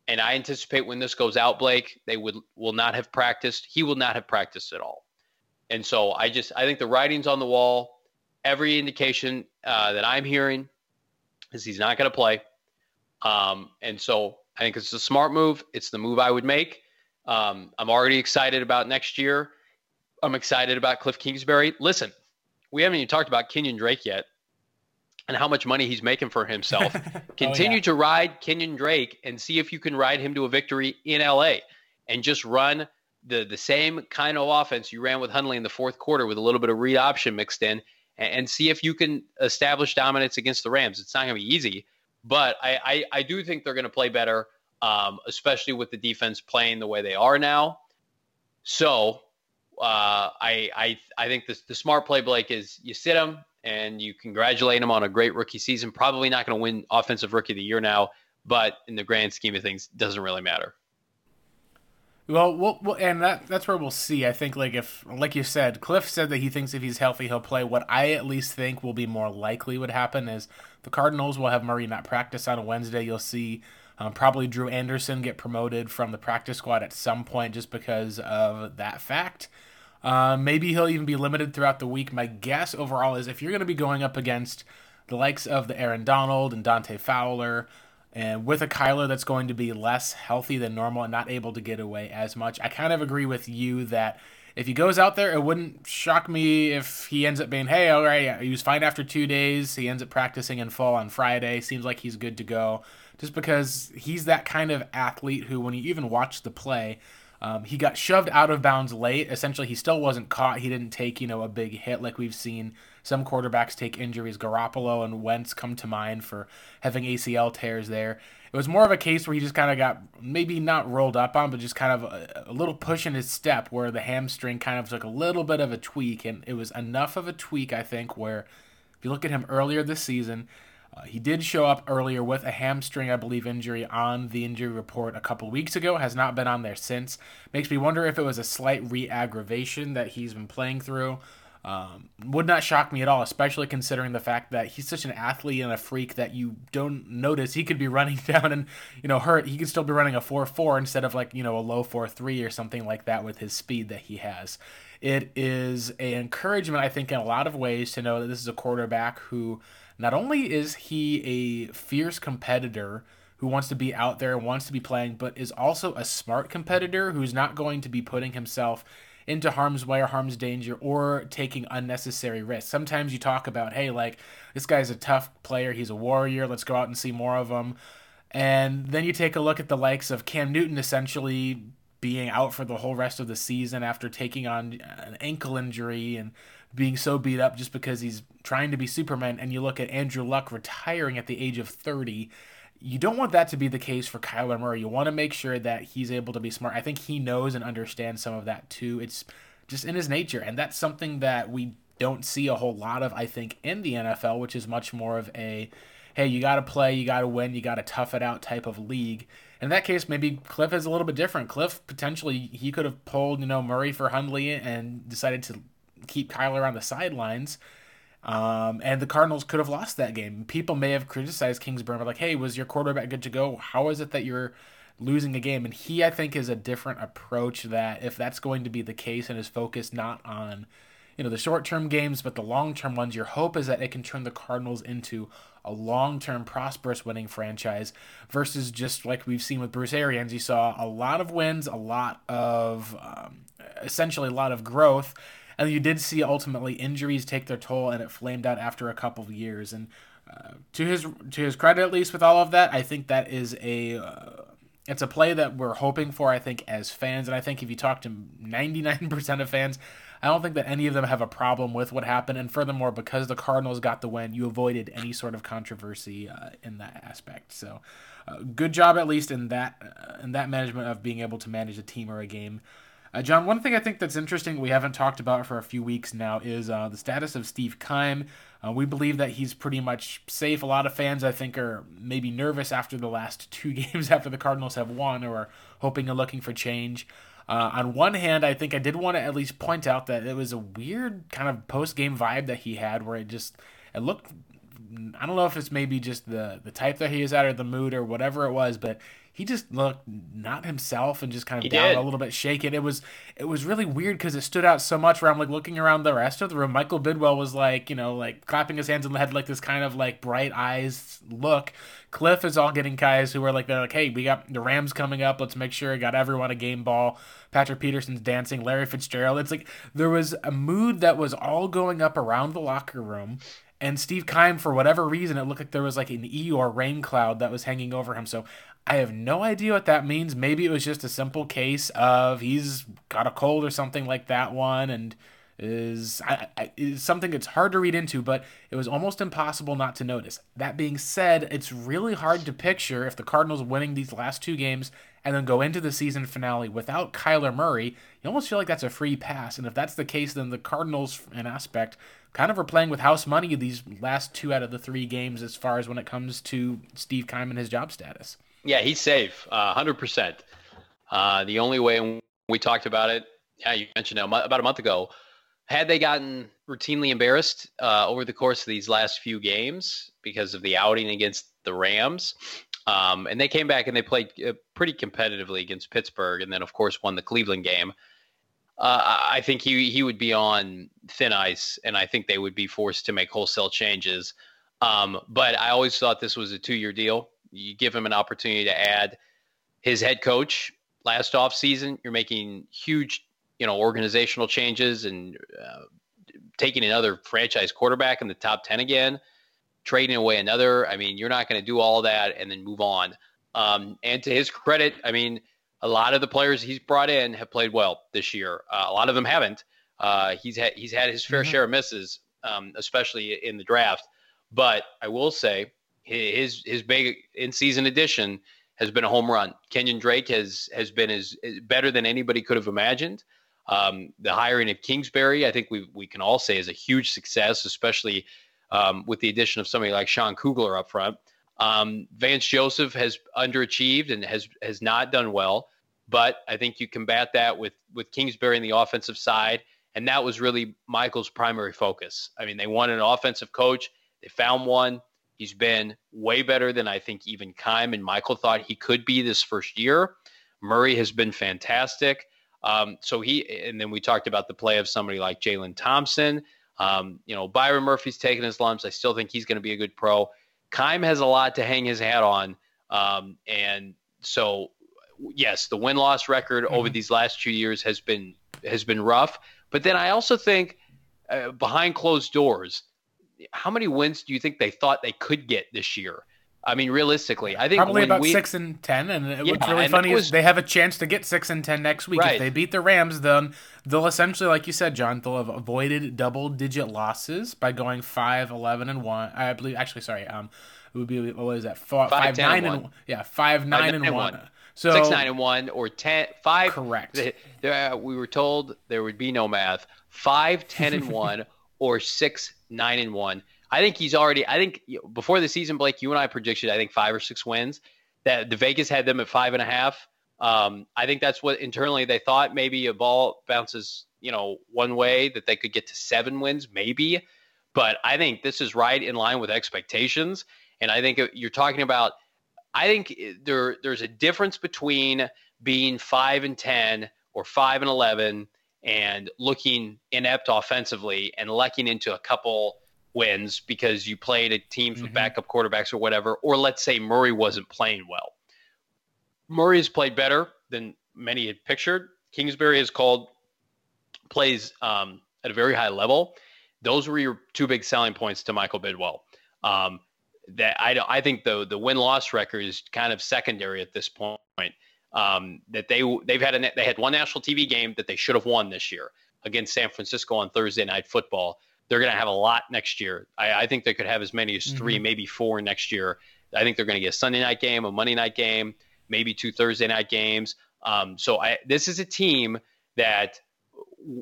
and I anticipate when this goes out, Blake, they would will not have practiced. He will not have practiced at all. And so I just I think the writing's on the wall. Every indication uh, that I'm hearing is he's not going to play. Um, and so I think it's a smart move. It's the move I would make. Um, I'm already excited about next year. I'm excited about Kliff Kingsbury. Listen, we haven't even talked about Kenyan Drake yet and how much money he's making for himself. Continue oh, yeah. to ride Kenyan Drake and see if you can ride him to a victory in LA and just run the the same kind of offense you ran with Hundley in the fourth quarter with a little bit of read option mixed in and, and see if you can establish dominance against the Rams. It's not going to be easy, but I, I, I do think they're going to play better, um, especially with the defense playing the way they are now. So uh, I, I I think the, the smart play, Blake, is you sit him and you congratulate him on a great rookie season. Probably not going to win Offensive Rookie of the Year now, but in the grand scheme of things, doesn't really matter. Well, well, and that that's where we'll see. I think, like if, like you said, Kliff said that he thinks if he's healthy, he'll play. What I at least think will be more likely would happen is the Cardinals will have Murray not practice on a Wednesday. You'll see um, probably Drew Anderson get promoted from the practice squad at some point just because of that fact. Uh, maybe he'll even be limited throughout the week. My guess overall is if you're going to be going up against the likes of the Aaron Donald and Dante Fowler, and with a Kyler that's going to be less healthy than normal and not able to get away as much, I kind of agree with you that if he goes out there, it wouldn't shock me if he ends up being, hey, all right, he was fine after two days. He ends up practicing in full on Friday. Seems like he's good to go. Just because he's that kind of athlete who, when you even watch the play, um, he got shoved out of bounds late. Essentially, he still wasn't caught. He didn't take, you know, a big hit like we've seen some quarterbacks take injuries. Garoppolo and Wentz come to mind for having ACL tears there. It was more of a case where he just kind of got maybe not rolled up on, but just kind of a, a little push in his step where the hamstring kind of took a little bit of a tweak. And it was enough of a tweak, I think, where if you look at him earlier this season, uh, he did show up earlier with a hamstring, I believe, injury on the injury report a couple weeks ago. Has not been on there since. Makes me wonder if it was a slight re-aggravation that he's been playing through. Um, would not shock me at all, especially considering the fact that he's such an athlete and a freak that you don't notice he could be running down and you know hurt. He could still be running a four four instead of like you know a low four three or something like that with his speed that he has. It is an encouragement, I think, in a lot of ways to know that this is a quarterback who not only is he a fierce competitor who wants to be out there, and wants to be playing, but is also a smart competitor who's not going to be putting himself into harm's way or harm's danger or taking unnecessary risks. Sometimes you talk about, hey, like, this guy's a tough player, he's a warrior, let's go out and see more of him. And then you take a look at the likes of Cam Newton essentially being out for the whole rest of the season after taking on an ankle injury and being so beat up just because he's trying to be Superman, and you look at Andrew Luck retiring at the age of 30. You don't want that to be the case for Kyler Murray. You want to make sure that he's able to be smart. I think he knows and understands some of that too. It's just in his nature, and that's something that we don't see a whole lot of, I think, in the NFL, which is much more of a hey, you got to play, you got to win, you got to tough it out type of league. In that case, maybe Kliff is a little bit different. Kliff potentially he could have pulled you know Murray for Hundley and decided to keep Kyler on the sidelines. Um, and the Cardinals could have lost that game. People may have criticized Kingsbury, like, hey, was your quarterback good to go? How is it that you're losing a game? And he, I think, is a different approach that if that's going to be the case and is focused not on, you know, the short term games, but the long term ones, your hope is that it can turn the Cardinals into a long term prosperous winning franchise versus just like we've seen with Bruce Arians. You saw a lot of wins, a lot of, um, essentially, a lot of growth and you did see ultimately injuries take their toll, and it flamed out after a couple of years. And uh, to his to his credit, at least with all of that, I think that is a uh, it's a play that we're hoping for. I think as fans, and I think if you talk to ninety nine percent of fans, I don't think that any of them have a problem with what happened. And furthermore, because the Cardinals got the win, you avoided any sort of controversy uh, in that aspect. So, uh, good job at least in that uh, in that management of being able to manage a team or a game. Uh, John, one thing I think that's interesting we haven't talked about for a few weeks now is uh, the status of Steve Keim. Uh, we believe that he's pretty much safe. A lot of fans, I think, are maybe nervous after the last two games after the Cardinals have won or are hoping and looking for change. Uh, on one hand, I think I did want to at least point out that it was a weird kind of post game vibe that he had where it just it looked I don't know if it's maybe just the the type that he is at or the mood or whatever it was, but he just looked not himself and just kind of He down did. a little bit shaken. It was it was really weird because it stood out so much. Where I'm like looking around the rest of the room, Michael Bidwill was like you know like clapping his hands and had like this kind of like bright eyes look. Kliff is all getting guys who are like they're like hey we got the Rams coming up. Let's make sure I got everyone a game ball. Patrick Peterson's dancing. Larry Fitzgerald. It's like there was a mood that was all going up around the locker room. And Steve Keim, for whatever reason, it looked like there was like an Eeyore rain cloud that was hanging over him. So I have no idea what that means. Maybe it was just a simple case of he's got a cold or something like that one, and is, I, I, is something that's hard to read into, but it was almost impossible not to notice. That being said, it's really hard to picture if the Cardinals winning these last two games and then go into the season finale without Kyler Murray. You almost feel like that's a free pass, and if that's the case, then the Cardinals, in aspect, kind of are playing with house money these last two out of the three games as far as when it comes to Steve Keim and his job status. Yeah, he's safe, uh, 100%. Uh, the only way we talked about it, yeah, you mentioned it about a month ago, had they gotten routinely embarrassed uh, over the course of these last few games because of the outing against the Rams, um, and they came back and they played uh, pretty competitively against Pittsburgh, and then of course won the Cleveland game. Uh, I think he he would be on thin ice, and I think they would be forced to make wholesale changes. Um, but I always thought this was a two-year deal. You give him an opportunity to add his head coach last offseason. You're making huge, you know, organizational changes and uh, taking another franchise quarterback in the top 10 again, trading away another. I mean, you're not going to do all that and then move on. Um, and to his credit, I mean, a lot of the players he's brought in have played well this year. Uh, a lot of them haven't. Uh, he's had he's had his fair mm-hmm. share of misses, um, especially in the draft. But I will say his his big in season addition has been a home run. Kenyan Drake has has been as, better than anybody could have imagined. Um, the hiring of Kingsbury, I think we we can all say is a huge success, especially um, with the addition of somebody like Sean Kugler up front. Um, Vance Joseph has underachieved and has has not done well, but I think you combat that with with Kingsbury in the offensive side, and that was really Michael's primary focus. I mean, they wanted an offensive coach. They found one. He's been way better than I think even Keim and Michael thought he could be this first year. Murray has been fantastic. Um, so he, and then we talked about the play of somebody like Jalen Thompson. Um, you know, Byron Murphy's taking his lumps. I still think he's going to be a good pro. Keim has a lot to hang his hat on. Um, and so, yes, the win loss record mm-hmm. over these last two years has been has been rough. But then I also think uh, behind closed doors, how many wins do you think they thought they could get this year? I mean, realistically, I think probably about we, six and ten. And it, yeah, what's really funny was, is they have a chance to get six and ten next week. Right. If they beat the Rams, then they'll essentially, like you said, John, they'll have avoided double-digit losses by going five, eleven, and one. I believe, actually, sorry, um, it would be what was that? Four, five, five nine and, and yeah, five, nine, five, and, and one. one. So six, nine, and one, or ten, five. Correct. uh, we were told there would be no math. Five, ten, and one, or six, nine, and one I think he's already. I think before the season, Blake, you and I predicted I think five or six wins. That the Vegas had them at five and a half. Um, I think that's what internally they thought. Maybe a ball bounces, you know, one way that they could get to seven wins, maybe. But I think this is right in line with expectations. And I think you're talking about. I think there there's a difference between being five and ten or five and eleven and looking inept offensively and lucking into a couple wins because you played at teams mm-hmm. with backup quarterbacks or whatever, or let's say Murray wasn't playing well. Murray has played better than many had pictured. Kingsbury has called plays um, at a very high level. Those were your two big selling points to Michael Bidwill. Um, that I, I think the the win loss record is kind of secondary at this point. Um, that they they've had a they had one national TV game that they should have won this year against San Francisco on Thursday night football they're going to have a lot next year. I, I, think they could have as many as 3 mm-hmm. maybe four next year. I think they're going to get a Sunday night game, a Monday night game, maybe two Thursday night games. Um, so I, this is a team that,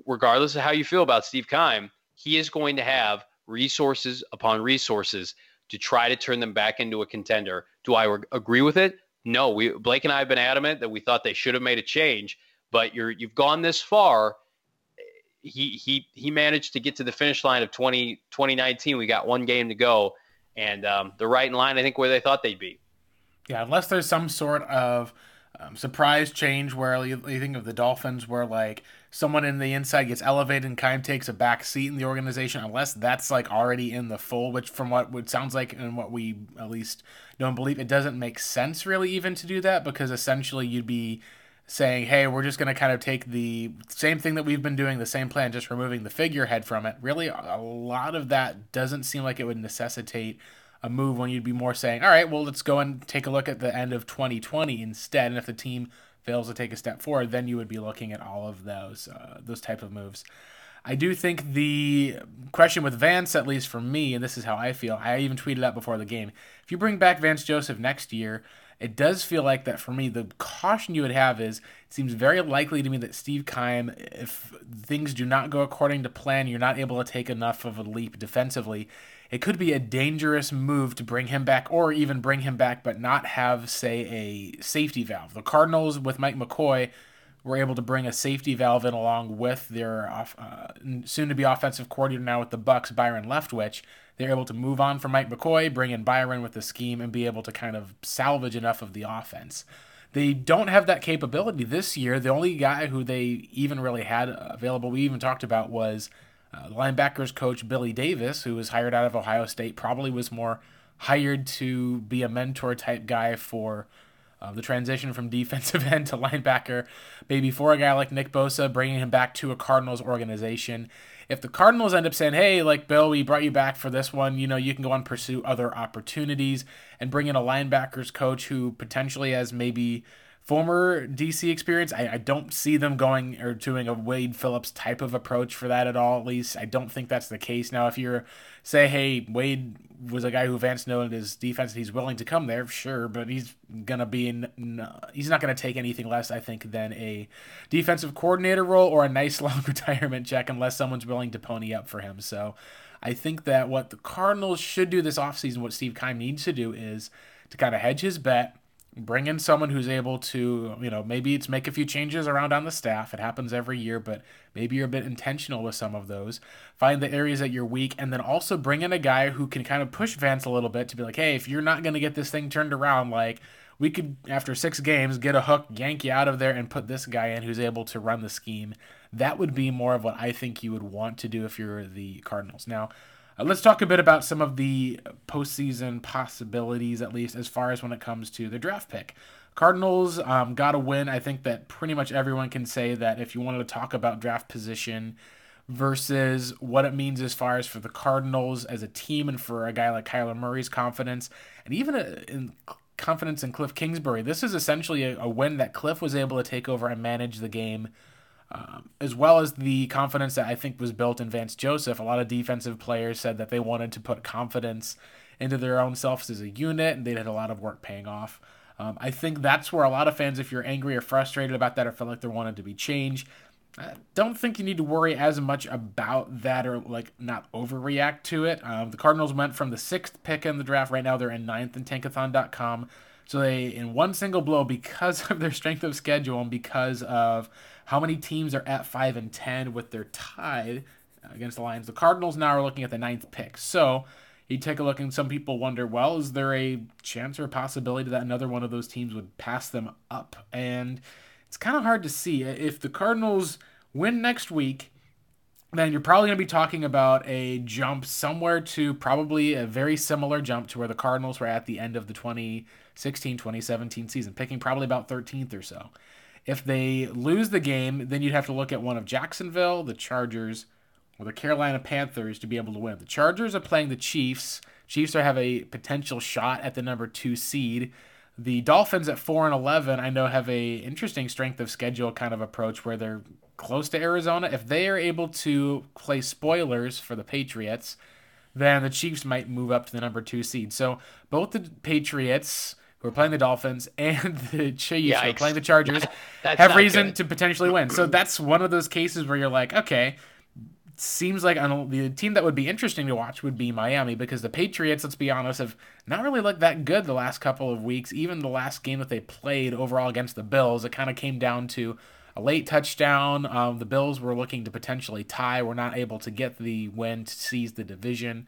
regardless of how you feel about Steve Keim, he is going to have resources upon resources to try to turn them back into a contender. Do I re- agree with it? No. We Blake and I have been adamant that we thought they should have made a change, but you're you've gone this far he he he managed to get to the finish line of 20, 2019. We got one game to go, and um, they're right in line. I think where they thought they'd be. Yeah, unless there's some sort of um, surprise change where you, you, think of the Dolphins, where like someone in the inside gets elevated and kind of takes a back seat in the organization, unless that's like already in the full, which from what it sounds like and what we at least don't believe, it doesn't make sense really even to do that because essentially you'd be saying, hey, we're just going to kind of take the same thing that we've been doing, the same plan, just removing the figurehead from it. Really, a lot of that doesn't seem like it would necessitate a move when you'd be more saying, all right, well, let's go and take a look at the end of 2020 instead. And if the team fails to take a step forward, then you would be looking at all of those uh, those type of moves. I do think the question with Vance, at least for me, and this is how I feel, I even tweeted out before the game. If you bring back Vance Joseph next year, it does feel like that for me. The caution you would have is it seems very likely to me that Steve Keim, if things do not go according to plan, you're not able to take enough of a leap defensively it could be a dangerous move to bring him back or even bring him back but not have say a safety valve. The cardinals with mike mccoy were able to bring a safety valve in along with their uh, soon to be offensive coordinator now with the bucks byron leftwich. They're able to move on from mike mccoy bring in byron with the scheme and be able to kind of salvage enough of the offense. They don't have that capability this year. The only guy who they even really had available we even talked about was uh, the linebackers coach Billy Davis, who was hired out of Ohio State, probably was more hired to be a mentor type guy for uh, the transition from defensive end to linebacker. Maybe for a guy like Nick Bosa, bringing him back to a Cardinals organization. If the Cardinals end up saying, hey, like Bill, we brought you back for this one, you know, you can go and pursue other opportunities and bring in a linebackers coach who potentially has maybe former DC experience, I, I, don't see them going or doing a Wade Phillips type of approach for that at all. At least I don't think that's the case. Now, if you're say, hey, Wade was a guy who Vance in his defense, and he's willing to come there, sure, but he's gonna be in, he's not gonna take anything less, I think, than a defensive coordinator role or a nice long retirement check, unless someone's willing to pony up for him. So. I think that what the Cardinals should do this offseason, what Steve Keim needs to do is to kind of hedge his bet, bring in someone who's able to, you know, maybe it's make a few changes around on the staff. It happens every year, but maybe you're a bit intentional with some of those. Find the areas that you're weak, and then also bring in a guy who can kind of push Vance a little bit to be like, hey, if you're not going to get this thing turned around, like, we could, after six games, get a hook, yank you out of there, and put this guy in who's able to run the scheme. That would be more of what I think you would want to do if you're the Cardinals. Now, uh, let's talk a bit about some of the postseason possibilities, at least as far as when it comes to the draft pick. Cardinals um, got a win. I think that pretty much everyone can say that if you wanted to talk about draft position versus what it means as far as for the Cardinals as a team and for a guy like Kyler Murray's confidence, and even a, in confidence in Kliff Kingsbury, this is essentially a, a win that Kliff was able to take over and manage the game um, as well as the confidence that I think was built in Vance Joseph. A lot of defensive players said that they wanted to put confidence into their own selves as a unit, and they did a lot of work paying off. Um, I think that's where a lot of fans, if you're angry or frustrated about that or feel like there wanted to be change, I don't think you need to worry as much about that or like not overreact to it. Um, the Cardinals went from the sixth pick in the draft. Right now they're in ninth in tankathon.com. So they, in one single blow, because of their strength of schedule and because of how many teams are at five and ten with their tied against the Lions? The Cardinals now are looking at the ninth pick. So you take a look, and some people wonder, well, is there a chance or a possibility that another one of those teams would pass them up? And it's kind of hard to see. If the Cardinals win next week, then you're probably going to be talking about a jump somewhere to probably a very similar jump to where the Cardinals were at the end of the 2016 2017 season, picking probably about 13th or so. If they lose the game, then you'd have to look at one of Jacksonville, the Chargers, or the Carolina Panthers to be able to win. The Chargers are playing the Chiefs. Chiefs are have a potential shot at the number two seed. The Dolphins at four and eleven, I know, have a interesting strength of schedule kind of approach where they're close to Arizona. If they are able to play spoilers for the Patriots, then the Chiefs might move up to the number two seed. So both the Patriots who are playing the Dolphins, and the Chiefs who are playing the Chargers have reason good. to potentially win. So that's one of those cases where you're like, okay, seems like the team that would be interesting to watch would be Miami because the Patriots, let's be honest, have not really looked that good the last couple of weeks. Even the last game that they played overall against the Bills, it kind of came down to a late touchdown. Um, the Bills were looking to potentially tie, were not able to get the win to seize the division.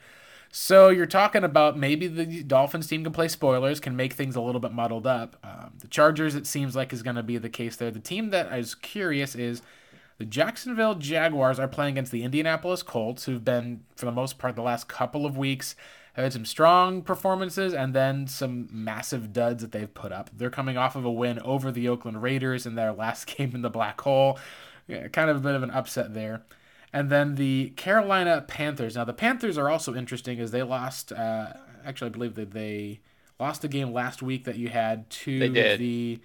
So you're talking about maybe the Dolphins team can play spoilers, can make things a little bit muddled up. Um, the Chargers, it seems like, is going to be the case there. The team that I was curious is the Jacksonville Jaguars are playing against the Indianapolis Colts, who've been, for the most part, the last couple of weeks, had some strong performances and then some massive duds that they've put up. They're coming off of a win over the Oakland Raiders in their last game in the black hole. Yeah, kind of a bit of an upset there. And then the Carolina Panthers. Now, the Panthers are also interesting as they lost, uh, actually, I believe that they lost a game last week that you had to the.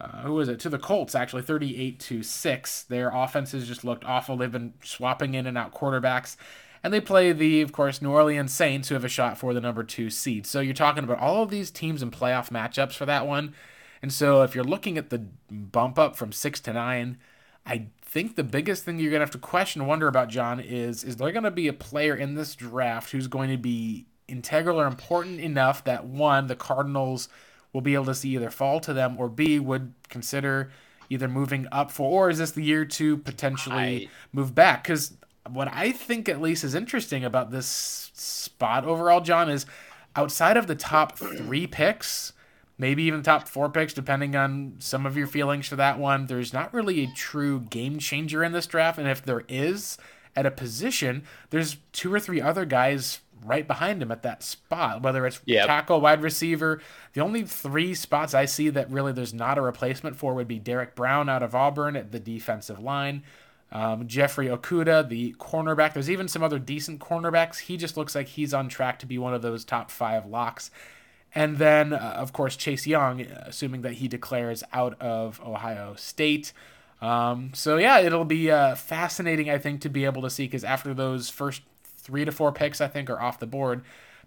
Uh, who was it? To the Colts, actually, 38 to 6. Their offenses just looked awful. They've been swapping in and out quarterbacks. And they play the, of course, New Orleans Saints, who have a shot for the number two seed. So you're talking about all of these teams and playoff matchups for that one. And so if you're looking at the bump up from six to nine, I think the biggest thing you're going to have to question and wonder about, John, is is there going to be a player in this draft who's going to be integral or important enough that one, the Cardinals will be able to see either fall to them or B, would consider either moving up for, or is this the year to potentially I... move back? Because what I think at least is interesting about this spot overall, John, is outside of the top three picks, maybe even top four picks, depending on some of your feelings for that one. There's not really a true game changer in this draft, and if there is at a position, there's two or three other guys right behind him at that spot, whether it's yep. tackle, wide receiver. The only three spots I see that really there's not a replacement for would be Derrick Brown out of Auburn at the defensive line. Um, Jeffrey Okudah, the cornerback. There's even some other decent cornerbacks. He just looks like he's on track to be one of those top five locks. And then, uh, of course, Chase Young, assuming that he declares out of Ohio State. Um, so, yeah, it'll be uh, fascinating, I think, to be able to see because after those first three to four picks, I think, are off the board,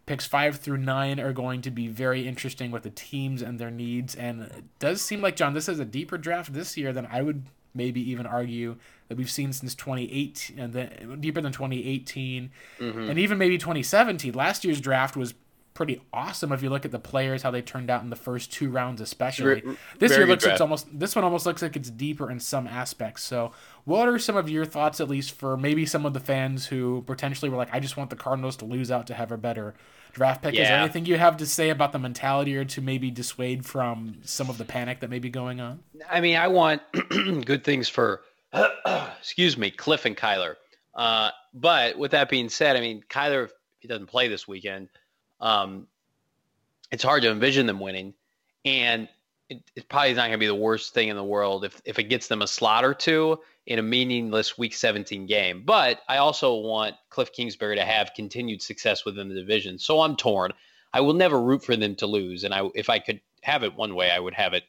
picks five through nine are going to be very interesting with the teams and their needs. And it does seem like, John, this is a deeper draft this year than I would maybe even argue that we've seen since 2018 and then deeper than 2018 mm-hmm. and even maybe 2017 last year's draft was pretty awesome if you look at the players how they turned out in the first two rounds especially. This year looks it's almost this one almost looks like it's deeper in some aspects. So what are some of your thoughts at least for maybe some of the fans who potentially were like i just want the cardinals to lose out to have a better draft pick. Yeah. is there anything you have to say about the mentality or to maybe dissuade from some of the panic that may be going on? I mean i want good things for excuse me kliff and kyler uh, but with that being said i mean kyler if he doesn't play this weekend um, it's hard to envision them winning. And it, it probably is not going to be the worst thing in the world if, if it gets them a slot or two in a meaningless Week 17 game. But I also want Kliff Kingsbury to have continued success within the division. So I'm torn. I will never root for them to lose. And I, if I could have it one way, I would have it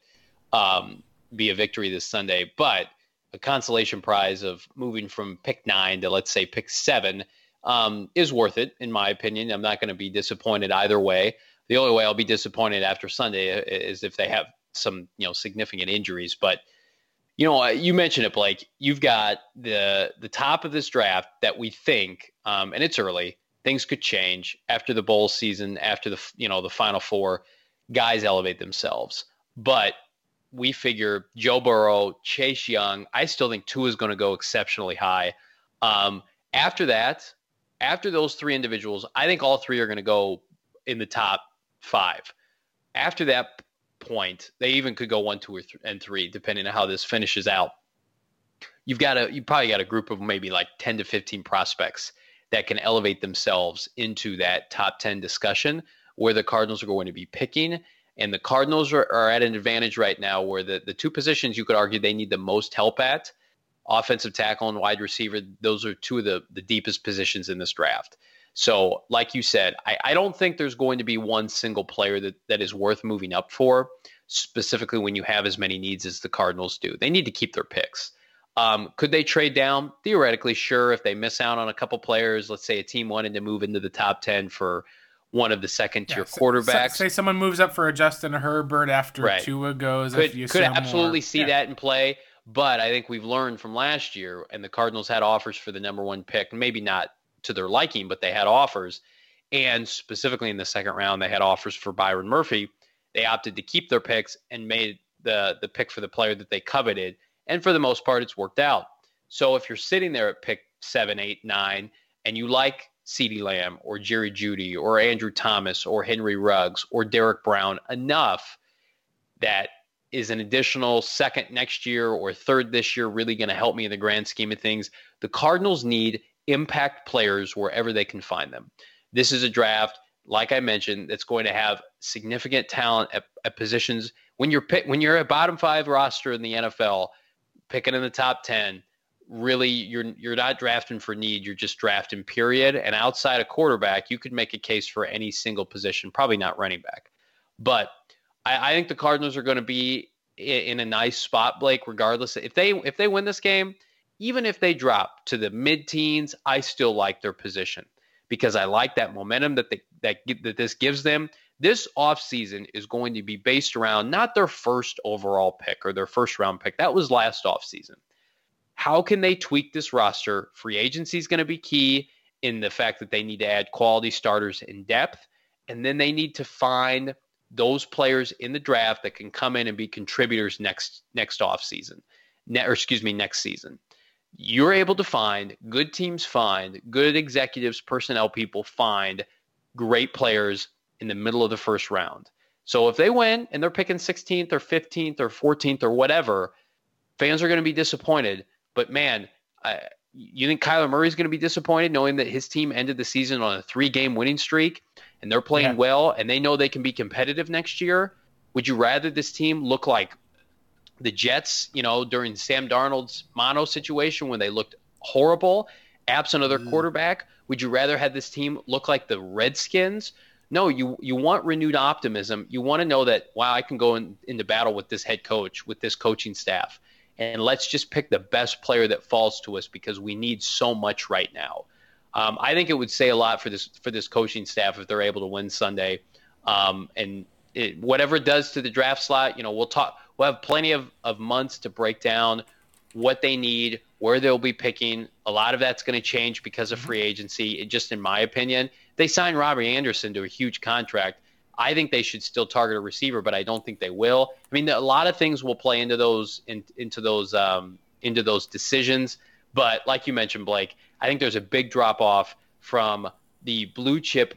um, be a victory this Sunday. But a consolation prize of moving from pick nine to let's say pick seven um, is worth it, in my opinion. I'm not going to be disappointed either way. The only way I'll be disappointed after Sunday is if they have some, you know, significant injuries. But you know, you mentioned it, Blake. You've got the the top of this draft that we think, um, and it's early. Things could change after the bowl season, after the you know the final four. Guys elevate themselves, but we figure Joe Burrow, Chase Young. I still think two is going to go exceptionally high. Um, after that, after those three individuals, I think all three are going to go in the top five. After that point, they even could go one, two, or th- and three, depending on how this finishes out. You've got a you probably got a group of maybe like ten to fifteen prospects that can elevate themselves into that top ten discussion where the Cardinals are going to be picking. And the Cardinals are, are at an advantage right now where the, the two positions you could argue they need the most help at offensive tackle and wide receiver, those are two of the, the deepest positions in this draft. So, like you said, I, I don't think there's going to be one single player that, that is worth moving up for, specifically when you have as many needs as the Cardinals do. They need to keep their picks. Um, could they trade down? Theoretically, sure. If they miss out on a couple players, let's say a team wanted to move into the top 10 for one of the second tier yeah, quarterbacks. Say, someone moves up for a Justin Herbert after right. Tua goes. Could, could absolutely more. see yeah. that in play. But I think we've learned from last year, and the Cardinals had offers for the number one pick, maybe not to their liking, but they had offers. And specifically in the second round, they had offers for Byron Murphy. They opted to keep their picks and made the the pick for the player that they coveted. And for the most part, it's worked out. So if you're sitting there at pick seven, eight, nine, and you like CeeDee Lamb or Jerry Jeudy or Andrew Thomas or Henry Ruggs or Derrick Brown enough that is an additional second next year or third this year really going to help me in the grand scheme of things? The Cardinals need impact players wherever they can find them. This is a draft, like I mentioned, that's going to have significant talent at, at positions. When you're pick, when you're a bottom five roster in the NFL, picking in the top ten, really you're you're not drafting for need. You're just drafting period. And outside a quarterback, you could make a case for any single position. Probably not running back, but I, I think the Cardinals are going to be in, in a nice spot, Blake. Regardless, if they if they win this game, even if they drop to the mid teens, I still like their position because I like that momentum that they, that that this gives them. This offseason is going to be based around not their first overall pick or their first round pick. That was last offseason. How can they tweak this roster? Free agency is going to be key in the fact that they need to add quality starters in depth, and then they need to find those players in the draft that can come in and be contributors next next offseason. Ne- or excuse me, next season. You're able to find good teams find good executives, personnel people find great players in the middle of the first round. So if they win and they're picking 16th or 15th or 14th or whatever, fans are going to be disappointed. But man, I, you think Kyler Murray is going to be disappointed knowing that his team ended the season on a three game winning streak and they're playing yeah. well and they know they can be competitive next year? Would you rather this team look like the Jets, you know, during Sam Darnold's mono situation when they looked horrible, absent of their mm. quarterback? Would you rather have this team look like the Redskins? No, you you want renewed optimism. You want to know that wow, I can go in, into battle with this head coach, with this coaching staff, and let's just pick the best player that falls to us because we need so much right now. Um, I think it would say a lot for this for this coaching staff if they're able to win Sunday, um, and it, whatever it does to the draft slot, you know, we'll talk. We'll have plenty of, of months to break down what they need, where they'll be picking. A lot of that's going to change because of free agency. It, just in my opinion, they signed Robbie Anderson to a huge contract. I think they should still target a receiver, but I don't think they will. I mean, a lot of things will play into those in, into those um, into those decisions. But like you mentioned, Blake, I think there's a big drop off from the blue chip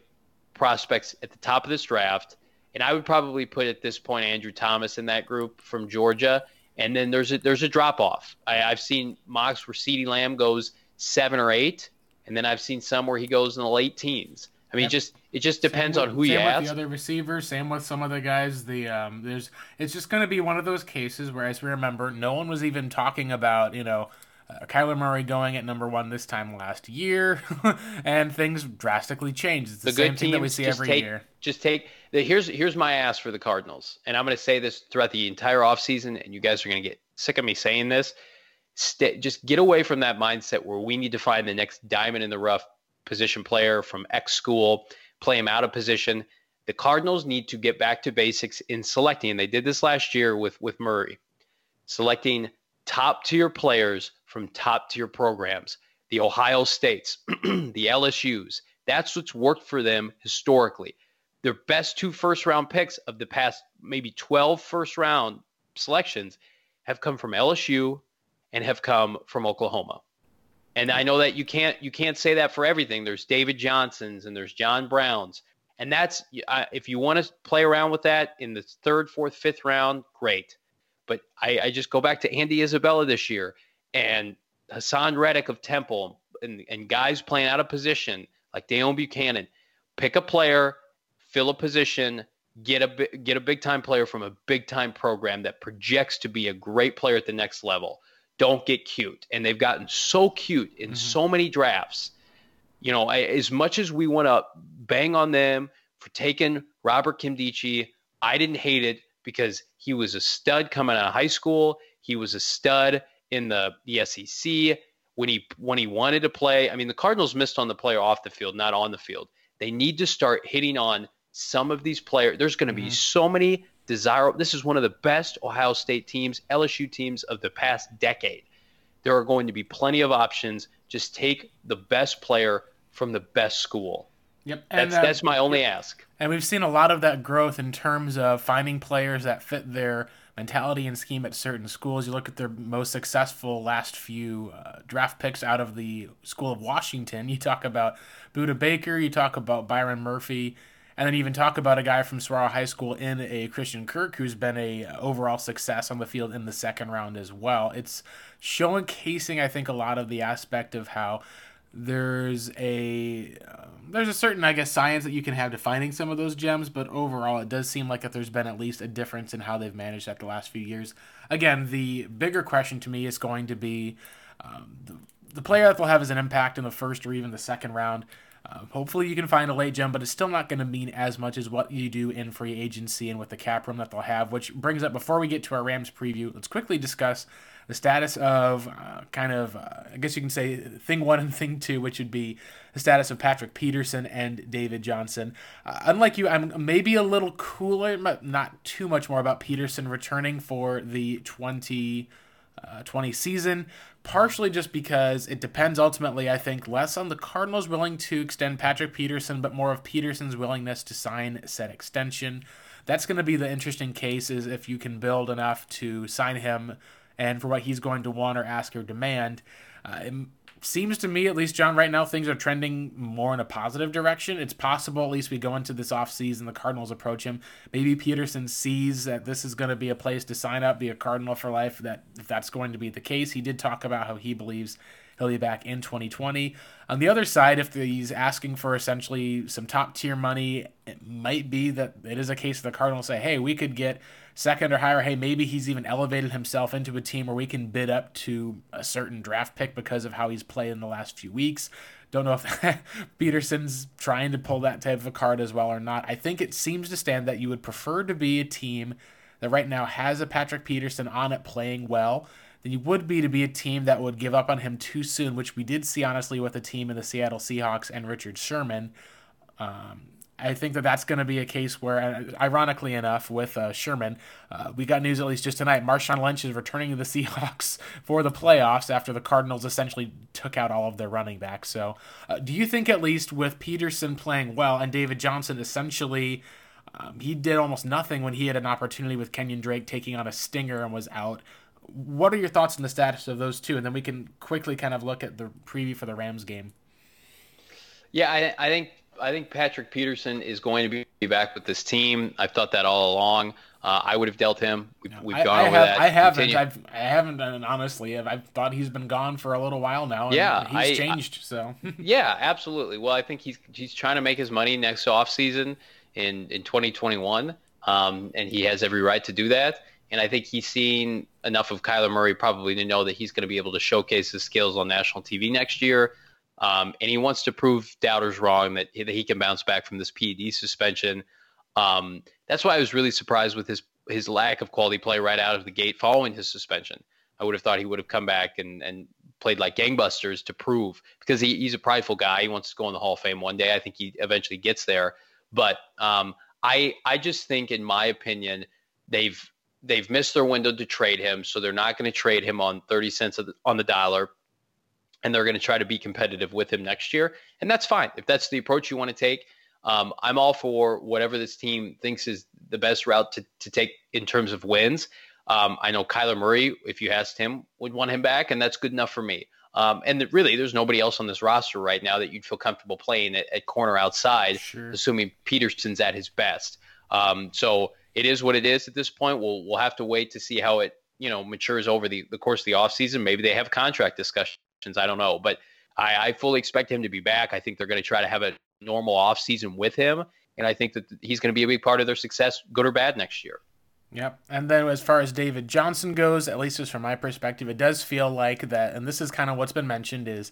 prospects at the top of this draft, and I would probably put at this point Andrew Thomas in that group from Georgia. And then there's a there's a drop off. I've seen mocks where CeeDee Lamb goes seven or eight, and then I've seen some where he goes in the late teens. I mean, yep. just it just depends with, on who you ask. The other receivers. Same with some of the guys. The um, there's it's just going to be one of those cases where, as we remember, no one was even talking about you know uh, Kyler Murray going at number one this time last year, and things drastically changed. It's the, the same thing that we see every take, year. Just take the, here's here's my ask for the Cardinals, and I'm going to say this throughout the entire offseason, and you guys are going to get sick of me saying this. St- just get away from that mindset where we need to find the next diamond in the rough position player from X school, play him out of position. The Cardinals need to get back to basics in selecting, and they did this last year with, with Murray, selecting top tier players from top tier programs, the Ohio States, the LSUs. That's what's worked for them historically. Their best two first round picks of the past maybe 12 first round selections have come from LSU and have come from Oklahoma. And I know that you can't you can't say that for everything. There's David Johnsons and there's John Browns, and that's if you want to play around with that in the third, fourth, fifth round, great. But I, I just go back to Andy Isabella this year and Haason Reddick of Temple and, and guys playing out of position like Deone Bucannon. Pick a player, fill a position, get a get a big time player from a big time program that projects to be a great player at the next level don't get cute. And they've gotten so cute in mm-hmm. so many drafts. You know, I, as much as we want to bang on them for taking Robert Nkemdiche, I didn't hate it because he was a stud coming out of high school. He was a stud in the, the SEC when he when he wanted to play. I mean, the Cardinals missed on the player off the field, not on the field. They need to start hitting on some of these players. There's going to mm-hmm. be so many desirable. This is one of the best Ohio State teams, LSU teams of the past decade. There are going to be plenty of options. Just take the best player from the best school. Yep, and that's uh, that's my only ask. And we've seen a lot of that growth in terms of finding players that fit their mentality and scheme at certain schools. You look at their most successful last few uh, draft picks out of the School of Washington. You talk about Budda Baker, you talk about Byron Murphy, and then even talk about a guy from Saguaro High School in a Christian Kirk who's been a overall success on the field in the second round as well. It's showcasing, I think, a lot of the aspect of how there's a uh, there's a certain I guess science that you can have defining some of those gems, but overall it does seem like that there's been at least a difference in how they've managed that the last few years. Again, the bigger question to me is going to be um, the, the player that will have as an impact in the first or even the second round. Uh, hopefully you can find a late gem, but it's still not going to mean as much as what you do in free agency and with the cap room that they'll have. Which brings up before we get to our Rams preview, let's quickly discuss the status of uh, kind of, uh, I guess you can say, thing one and thing two, which would be the status of Patrick Peterson and David Johnson. Uh, unlike you, I'm maybe a little cooler, but not too much more about Peterson returning for the 2020 uh, season, partially just because it depends ultimately, I think, less on the Cardinals willing to extend Patrick Peterson, but more of Peterson's willingness to sign said extension. That's going to be the interesting case is if you can build enough to sign him and for what he's going to want or ask or demand. Uh, seems to me, at least, John, right now things are trending more in a positive direction. It's possible, at least, we go into this offseason, the Cardinals approach him. Maybe Peterson sees that this is going to be a place to sign up, be a Cardinal for life. That if that's going to be the case, he did talk about how he believes he'll be back in 2020. On the other side, if he's asking for essentially some top tier money, it might be that it is a case of the Cardinals say, hey, we could get second or higher. Hey, maybe he's even elevated himself into a team where we can bid up to a certain draft pick because of how he's played in the last few weeks. Don't know if Peterson's trying to pull that type of a card as well or not. I think it seems to stand that you would prefer to be a team that right now has a Patrick Peterson on it playing well than you would be to be a team that would give up on him too soon, which we did see honestly with a team in the Seattle Seahawks and Richard Sherman. Um, I think that that's going to be a case where, uh, ironically enough, with uh, Sherman, uh, we got news at least just tonight. Marshawn Lynch is returning to the Seahawks for the playoffs after the Cardinals essentially took out all of their running backs. So, uh, do you think at least with Peterson playing well and David Johnson essentially, um, he did almost nothing when he had an opportunity with Kenyan Drake taking on a stinger and was out? What are your thoughts on the status of those two? And then we can quickly kind of look at the preview for the Rams game. Yeah, I, I think I think Patrick Peterson is going to be back with this team. I've thought that all along. Uh, I would have dealt him. We've, we've I, gone I over have, that. I haven't. I've, I haven't. And honestly, I've, I've, thought he's been gone for a little while now. yeah, he's I, changed. so yeah, absolutely. Well, I think he's he's trying to make his money next off season in in 2021, um, and he has every right to do that. And I think he's seen enough of Kyler Murray probably to know that he's going to be able to showcase his skills on national TV next year. Um, and he wants to prove doubters wrong that he, that he can bounce back from this PED suspension. Um, that's why I was really surprised with his his lack of quality play right out of the gate following his suspension. I would have thought he would have come back and, and played like gangbusters to prove because he, he's a prideful guy. He wants to go in the Hall of Fame one day. I think he eventually gets there. But um, I I just think, in my opinion, they've they've missed their window to trade him, so they're not going to trade him on thirty cents on the dollar and they're going to try to be competitive with him next year. And that's fine. If that's the approach you want to take, um, I'm all for whatever this team thinks is the best route to, to take in terms of wins. Um, I know Kyler Murray, if you asked him, would want him back, and that's good enough for me. Um, and really, there's nobody else on this roster right now that you'd feel comfortable playing at, at corner outside, sure. assuming Peterson's at his best. Um, so it is what it is at this point. We'll we'll have to wait to see how it you know matures over the, the course of the offseason. Maybe they have contract discussions I don't know, but I, I fully expect him to be back. I think they're going to try to have a normal offseason with him, and I think that he's going to be a big part of their success, good or bad, next year. Yep. And then as far as David Johnson goes, at least as from my perspective, it does feel like that, and this is kind of what's been mentioned, is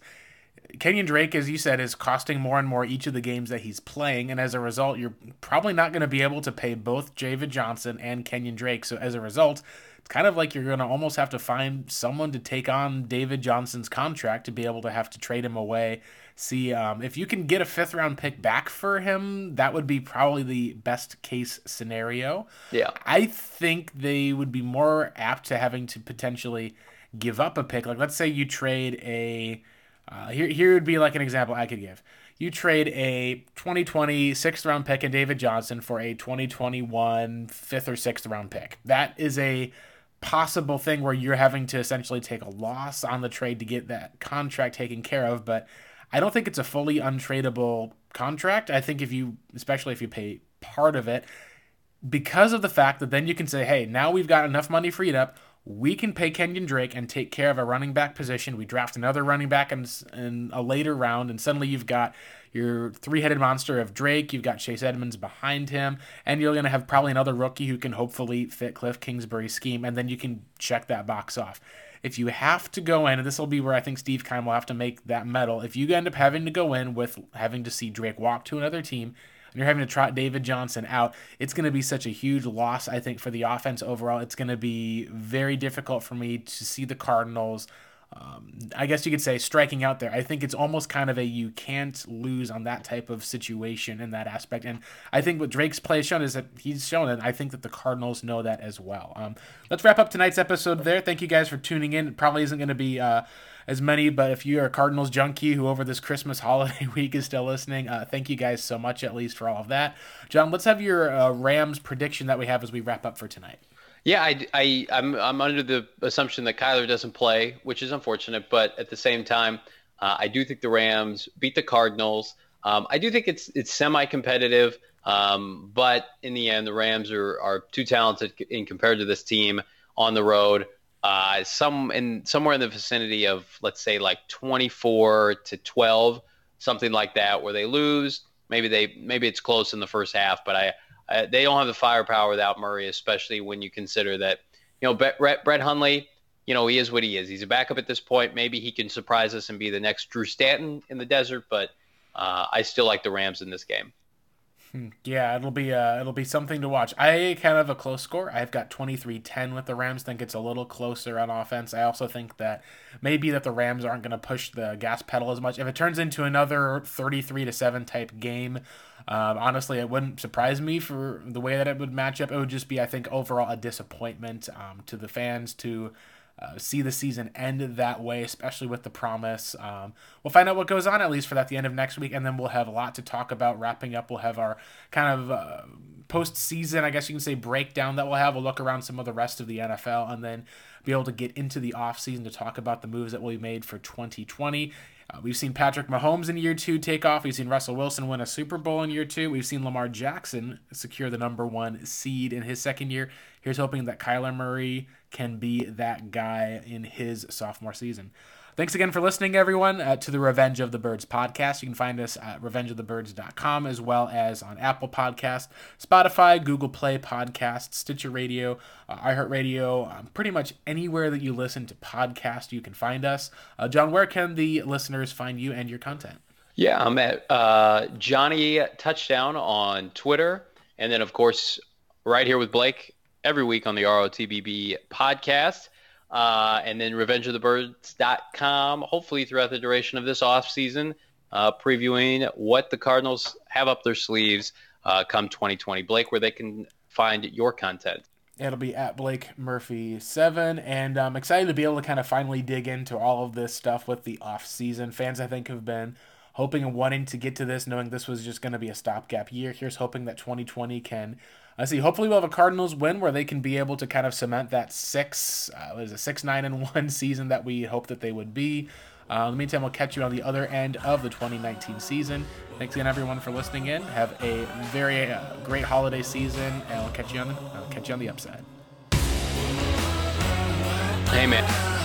Kenyan Drake, as you said, is costing more and more each of the games that he's playing, and as a result, you're probably not going to be able to pay both David Johnson and Kenyan Drake. So as a result, kind of like you're going to almost have to find someone to take on David Johnson's contract to be able to have to trade him away. See, um, if you can get a fifth round pick back for him, that would be probably the best case scenario. Yeah. I think they would be more apt to having to potentially give up a pick. Like, let's say you trade a. Uh, here, here would be like an example I could give you trade a 2020 sixth round pick and David Johnson for a 2021 fifth or sixth round pick. That is a possible thing where you're having to essentially take a loss on the trade to get that contract taken care of, but I don't think it's a fully untradeable contract. I think if you, especially if you pay part of it, because of the fact that then you can say, hey, now we've got enough money freed up. We can pay Kenyan Drake and take care of a running back position. We draft another running back in, in a later round, and suddenly you've got your three headed monster of Drake. You've got Chase Edmonds behind him, and you're going to have probably another rookie who can hopefully fit Kliff Kingsbury's scheme, and then you can check that box off. If you have to go in, and this will be where I think Steve Keim will have to make that medal, if you end up having to go in with having to see Drake walk to another team, and you're having to trot David Johnson out, it's going to be such a huge loss, I think, for the offense overall. It's going to be very difficult for me to see the Cardinals um, I guess you could say striking out there. I think it's almost kind of a you can't lose on that type of situation in that aspect. And I think what Drake's play has shown is that he's shown it. I think that the Cardinals know that as well. Um, let's wrap up tonight's episode there. Thank you guys for tuning in. It probably isn't going to be uh, as many, but if you're a Cardinals junkie who over this Christmas holiday week is still listening, uh, thank you guys so much at least for all of that. John, let's have your uh, Rams prediction that we have as we wrap up for tonight. Yeah, I, I, I'm, I'm under the assumption that Kyler doesn't play, which is unfortunate. But at the same time, uh, I do think the Rams beat the Cardinals. Um, I do think it's it's semi-competitive, um, but in the end, the Rams are, are too talented in compared to this team on the road. Uh, some in somewhere in the vicinity of let's say like 24 to 12, something like that, where they lose. Maybe they maybe it's close in the first half, but I uh, they don't have the firepower without Murray, especially when you consider that, you know, Brett, Brett Hundley, you know, he is what he is. He's a backup at this point. Maybe he can surprise us and be the next Drew Stanton in the desert, but uh, I still like the Rams in this game. Yeah, it'll be uh, it'll be something to watch. I kind of a close score. I've got 23-10 with the Rams. Think it's a little closer on offense. I also think that maybe that the Rams aren't going to push the gas pedal as much. If it turns into another 33 to 7 type game, um, honestly, it wouldn't surprise me for the way that it would match up. It would just be, I think, overall a disappointment um, to the fans to uh, see the season end that way, especially with the promise. Um, we'll find out what goes on at least for that the end of next week, and then we'll have a lot to talk about. Wrapping up, we'll have our kind of uh, postseason, I guess you can say, breakdown that we'll have. We'll look around some of the rest of the NFL, and then be able to get into the offseason to talk about the moves that will be made for 2020. Uh, we've seen Patrick Mahomes in year two take off. We've seen Russell Wilson win a Super Bowl in year two. We've seen Lamar Jackson secure the number one seed in his second year. Here's hoping that Kyler Murray can be that guy in his sophomore season. Thanks again for listening, everyone, uh, to the Revenge of the Birds podcast. You can find us at revengeofthebirds.com as well as on Apple Podcast, Spotify, Google Play Podcasts, Stitcher Radio, uh, iHeartRadio, um, pretty much anywhere that you listen to podcasts, you can find us. Uh, John, where can the listeners find you and your content? Yeah, I'm at uh, Johnny Touchdown on Twitter. And then, of course, right here with Blake every week on the ROTBB podcast uh, and then revengeofthebirds.com, hopefully throughout the duration of this off season, uh, previewing what the Cardinals have up their sleeves uh, come 2020. Blake, where they can find your content. It'll be at Blake Murphy seven, and I'm excited to be able to kind of finally dig into all of this stuff with the off season. Fans, I think, have been hoping and wanting to get to this, knowing this was just going to be a stopgap year. Here's hoping that 2020 can I see. Hopefully, we'll have a Cardinals win where they can be able to kind of cement that six, uh, what is it, six nine and one season that we hope that they would be. Uh, in the meantime, we'll catch you on the other end of the 2019 season. Thanks again, everyone, for listening in. Have a very uh, great holiday season, and we'll catch you on the, catch you on the upside. Man.